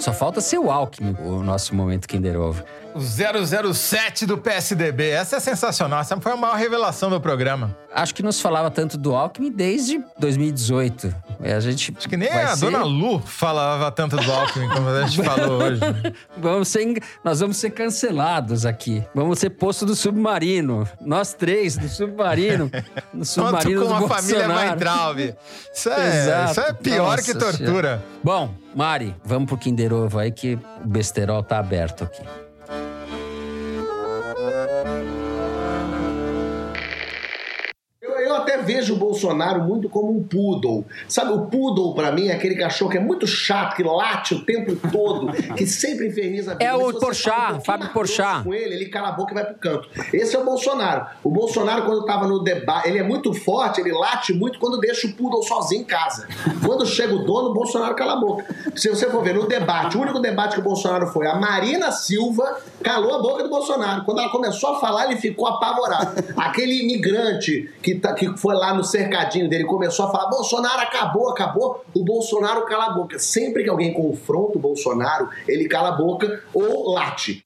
Só falta ser o Alckmin, o nosso momento Kinder Ovo. O 007 do PSDB. Essa é sensacional. Essa foi a maior revelação do programa. Acho que não se falava tanto do Alckmin desde 2018. É, a gente Acho que nem a ser- dona Lu falava tanto do Alckmin como a gente [LAUGHS] falou hoje. [LAUGHS] Vamos ser, nós vamos ser cancelados aqui. Vamos ser posto do submarino. Nós três, do submarino. [LAUGHS] No submarino com do a família. Weintraub. Isso é, isso é pior Nossa que tortura. Bom, Mari, vamos pro Kinder Ovo aí que o besterol tá aberto aqui. Eu, vejo o Bolsonaro muito como um poodle. Sabe, o poodle pra mim é aquele cachorro que é muito chato, que late o tempo todo, que sempre inferniza a vida. É o Porchat, um Fábio Porchat. Com ele, ele cala a boca e vai pro canto. Esse é o Bolsonaro. O Bolsonaro, quando tava no debate, ele é muito forte, ele late muito quando deixa o poodle sozinho em casa. Quando chega o dono, o Bolsonaro cala a boca. Se você for ver no debate, o único debate que o Bolsonaro foi, a Marina Silva calou a boca do Bolsonaro. Quando ela começou a falar, ele ficou apavorado. Aquele imigrante que, tá- que foi lá no cercadinho dele começou a falar: Bolsonaro acabou, acabou. O Bolsonaro cala a boca. Sempre que alguém confronta o Bolsonaro, ele cala a boca ou late.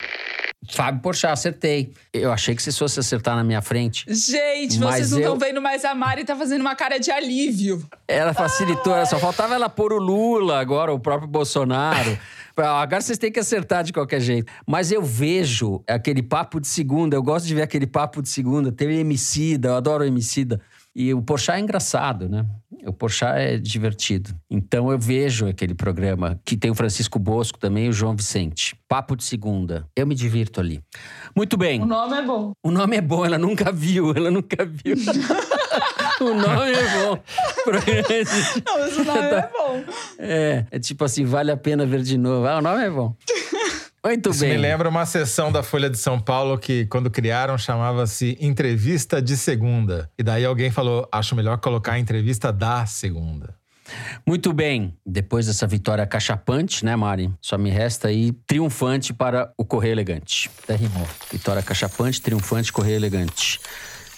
Fábio Porchat, acertei. Eu achei que vocês fossem acertar na minha frente. Gente, Mas vocês não eu- estão vendo mais a Mari tá fazendo uma cara de alívio. Ela facilitou, ela só faltava ela pôr o Lula agora, o próprio Bolsonaro. [LAUGHS] Agora vocês têm que acertar de qualquer jeito. Mas eu vejo aquele papo de segunda, eu gosto de ver aquele papo de segunda. Tem o Emicida, eu adoro o Emicida. E o Porchat é engraçado, né? O Porchat é divertido. Então eu vejo aquele programa que tem o Francisco Bosco também e o João Vicente. Papo de segunda. Eu me divirto ali. Muito bem. O nome é bom. O nome é bom, ela nunca viu, ela nunca viu. [LAUGHS] o nome é bom. Não, mas o nome é bom. É, é tipo assim, vale a pena ver de novo. Ah, o nome é bom. Muito Isso bem. me lembra uma sessão da Folha de São Paulo que, quando criaram, chamava-se Entrevista de Segunda. E daí alguém falou: acho melhor colocar a entrevista da segunda. Muito bem. Depois dessa vitória cachapante, né, Mari? Só me resta aí triunfante para o Correio Elegante. Até rimou. Vitória cachapante, triunfante, Correio Elegante.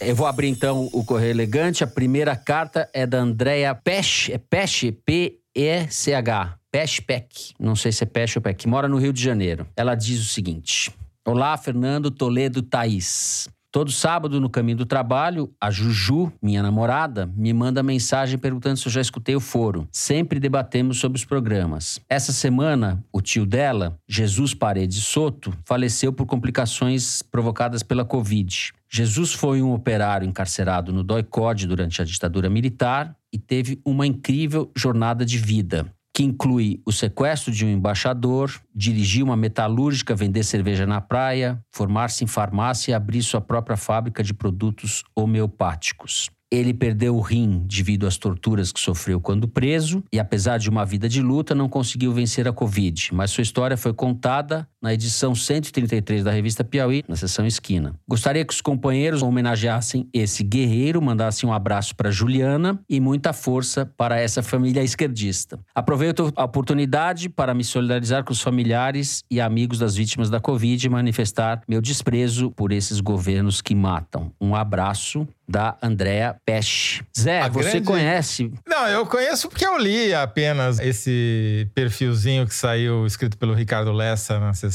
Eu vou abrir então o Correio Elegante. A primeira carta é da Andrea Pesch. É Pesch? P-E-C-H. Pesch Peck. Não sei se é Pesch ou Peck. Que mora no Rio de Janeiro. Ela diz o seguinte: Olá, Fernando Toledo Thaís. Todo sábado, no caminho do trabalho, a Juju, minha namorada, me manda mensagem perguntando se eu já escutei o foro. Sempre debatemos sobre os programas. Essa semana, o tio dela, Jesus Paredes Soto, faleceu por complicações provocadas pela Covid. Jesus foi um operário encarcerado no DOI-COD durante a ditadura militar e teve uma incrível jornada de vida que inclui o sequestro de um embaixador, dirigir uma metalúrgica, vender cerveja na praia, formar-se em farmácia e abrir sua própria fábrica de produtos homeopáticos. Ele perdeu o rim devido às torturas que sofreu quando preso e, apesar de uma vida de luta, não conseguiu vencer a Covid. Mas sua história foi contada na edição 133 da revista Piauí, na seção Esquina. Gostaria que os companheiros homenageassem esse guerreiro, mandassem um abraço para Juliana e muita força para essa família esquerdista. Aproveito a oportunidade para me solidarizar com os familiares e amigos das vítimas da Covid e manifestar meu desprezo por esses governos que matam. Um abraço da Andrea Pesch. Zé, A você grande- conhece Não, eu conheço porque eu li apenas esse perfilzinho que saiu escrito pelo Ricardo Lessa na sessão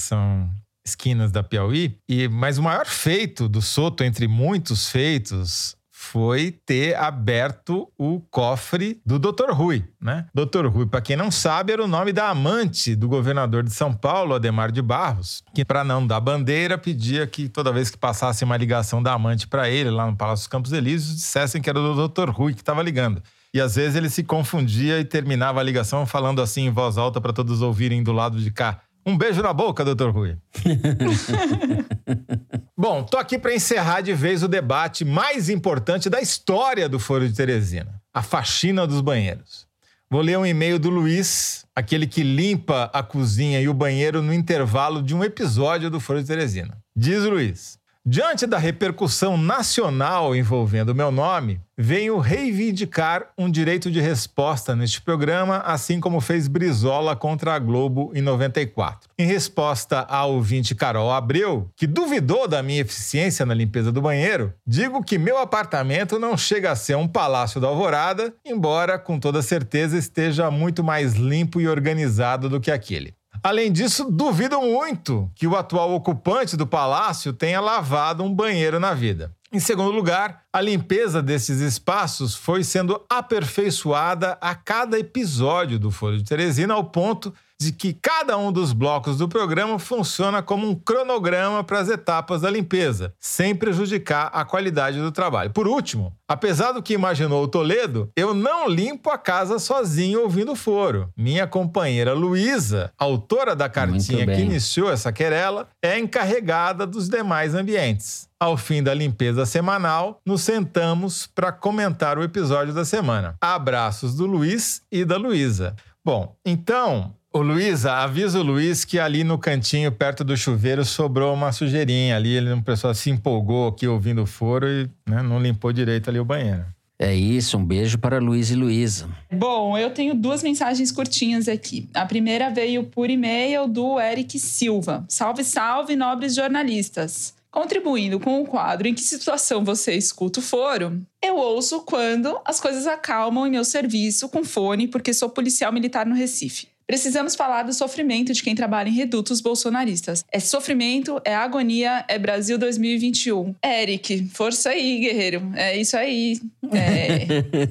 Esquinas da Piauí. E, mas o maior feito do Soto, entre muitos feitos, foi ter aberto o cofre do Dr. Rui, né? Dr. Rui, para quem não sabe, era o nome da amante do governador de São Paulo, Ademar de Barros, que para não dar bandeira pedia que toda vez que passasse uma ligação da amante para ele lá no Palácio dos Campos Elíseos, dissessem que era o Dr. Rui que estava ligando. E às vezes ele se confundia e terminava a ligação falando assim em voz alta para todos ouvirem do lado de cá. Um beijo na boca, doutor Rui. [LAUGHS] Bom, tô aqui para encerrar de vez o debate mais importante da história do Foro de Teresina: a faxina dos banheiros. Vou ler um e-mail do Luiz, aquele que limpa a cozinha e o banheiro no intervalo de um episódio do Foro de Teresina. Diz Luiz: Diante da repercussão nacional envolvendo o meu nome, venho reivindicar um direito de resposta neste programa, assim como fez Brizola contra a Globo em 94. Em resposta ao ouvinte Carol Abreu, que duvidou da minha eficiência na limpeza do banheiro, digo que meu apartamento não chega a ser um palácio da alvorada, embora com toda certeza esteja muito mais limpo e organizado do que aquele. Além disso, duvido muito que o atual ocupante do palácio tenha lavado um banheiro na vida. Em segundo lugar, a limpeza desses espaços foi sendo aperfeiçoada a cada episódio do Foro de Teresina, ao ponto de que cada um dos blocos do programa funciona como um cronograma para as etapas da limpeza, sem prejudicar a qualidade do trabalho. Por último, apesar do que imaginou o Toledo, eu não limpo a casa sozinho ouvindo foro. Minha companheira Luísa, autora da cartinha que iniciou essa querela, é encarregada dos demais ambientes. Ao fim da limpeza semanal, nos sentamos para comentar o episódio da semana. Abraços do Luiz e da Luísa. Bom, então, Ô Luísa, avisa o Luiz que ali no cantinho, perto do chuveiro, sobrou uma sujeirinha ali. Ele, uma pessoa se empolgou aqui ouvindo o foro e né, não limpou direito ali o banheiro. É isso, um beijo para Luiz e Luísa. Bom, eu tenho duas mensagens curtinhas aqui. A primeira veio por e-mail do Eric Silva. Salve, salve, nobres jornalistas. Contribuindo com o quadro Em que situação você escuta o foro? Eu ouço quando as coisas acalmam em meu serviço com fone, porque sou policial militar no Recife. Precisamos falar do sofrimento de quem trabalha em redutos bolsonaristas. É sofrimento, é agonia, é Brasil 2021. Eric, força aí, guerreiro. É isso aí. É.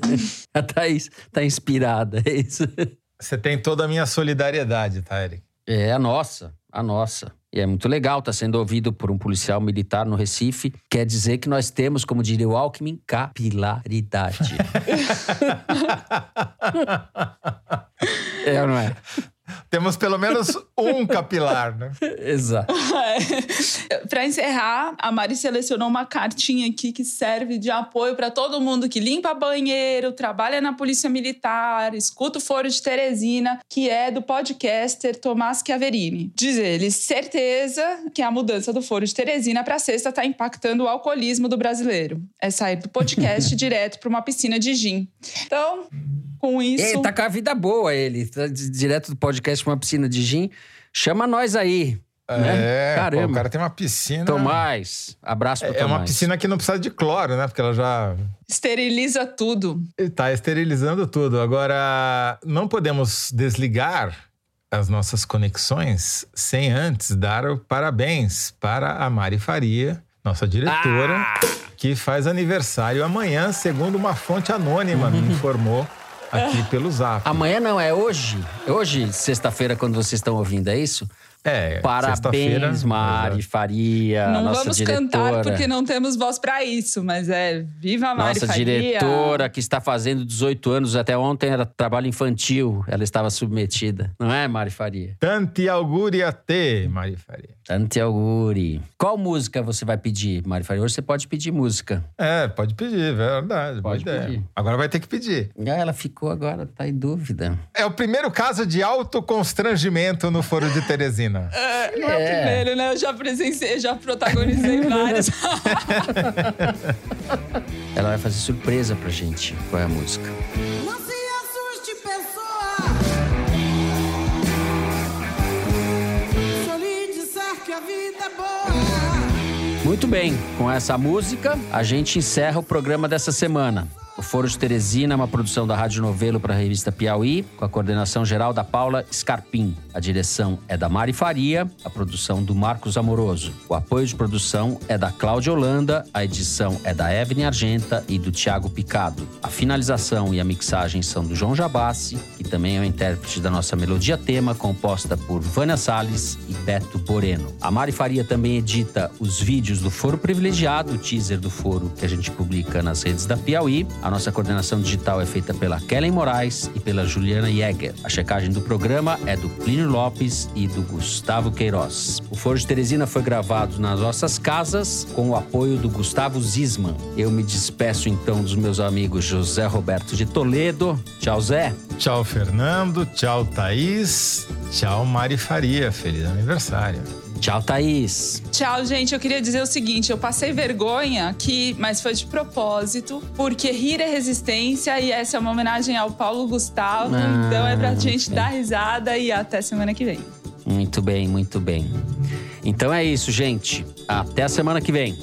[LAUGHS] a Thaís tá inspirada, é isso. Você tem toda a minha solidariedade, tá, Eric? É a nossa, a nossa. E é muito legal estar tá sendo ouvido por um policial militar no Recife. Quer dizer que nós temos, como diria o Alckmin, capilaridade. [LAUGHS] [LAUGHS] Jeg er med. Temos pelo menos um capilar, né? [LAUGHS] Exato. [LAUGHS] É. Para encerrar, a Mari selecionou uma cartinha aqui que serve de apoio para todo mundo que limpa banheiro, trabalha na Polícia Militar, escuta o Foro de Teresina, que é do podcaster Tomás Chiaverini. Diz ele: certeza que a mudança do Foro de Teresina para sexta está impactando o alcoolismo do brasileiro. É sair do podcast [LAUGHS] direto para uma piscina de gin. Então, com isso. Ele tá com a vida boa, ele. Tá direto do podcast pra uma piscina de gin. Chama nós aí. Né? É, Caramba. Pô, o cara tem uma piscina. Tomás, abraço pro é, Tomás. É uma piscina que não precisa de cloro, né? Porque ela já. Esteriliza tudo. Tá esterilizando tudo. Agora, não podemos desligar as nossas conexões sem antes dar o parabéns para a Mari Faria, nossa diretora, ah! que faz aniversário amanhã, segundo uma fonte anônima me [LAUGHS] informou aqui [LAUGHS] pelo zap. Amanhã não, é hoje. Hoje, sexta-feira, quando vocês estão ouvindo, é isso? É, Parabéns, Mari Faria. Não nossa vamos diretora. cantar porque não temos voz para isso, mas é viva Mari nossa Faria. Nossa diretora que está fazendo 18 anos, até ontem era trabalho infantil, ela estava submetida. Não é, Mari Faria? Tanti auguri a te, Mari Faria. Tanti auguri. Qual música você vai pedir, Mari Faria? Hoje você pode pedir música. É, pode pedir, é verdade. Pode pedir. Agora vai ter que pedir. Ah, ela ficou agora, tá em dúvida. É o primeiro caso de autoconstrangimento no Foro de Teresina. [LAUGHS] É, não é. é o primeiro, né? Eu já presenciei, já protagonizei [LAUGHS] vários. Ela vai fazer surpresa pra gente. Qual é a música? Muito bem, com essa música, a gente encerra o programa dessa semana. O Foro de Teresina é uma produção da Rádio Novelo para a revista Piauí, com a coordenação geral da Paula Scarpim. A direção é da Mari Faria, a produção do Marcos Amoroso. O apoio de produção é da Cláudia Holanda, a edição é da Evelyn Argenta e do Tiago Picado. A finalização e a mixagem são do João Jabassi, que também é o intérprete da nossa melodia tema, composta por Vânia Salles e Beto Boreno. A Mari Faria também edita os vídeos do Foro Privilegiado, o teaser do Foro que a gente publica nas redes da Piauí. A nossa coordenação digital é feita pela Kellen Moraes e pela Juliana Jäger. A checagem do programa é do Plínio Lopes e do Gustavo Queiroz. O Foro de Teresina foi gravado nas nossas casas com o apoio do Gustavo Zisman. Eu me despeço então dos meus amigos José Roberto de Toledo. Tchau, Zé. Tchau, Fernando. Tchau, Thaís. Tchau, Mari Faria. Feliz aniversário. Tchau, Thaís. Tchau, gente. Eu queria dizer o seguinte: eu passei vergonha aqui, mas foi de propósito, porque rir é resistência e essa é uma homenagem ao Paulo Gustavo. Ah, então é pra gente dar risada e até semana que vem. Muito bem, muito bem. Então é isso, gente. Até a semana que vem.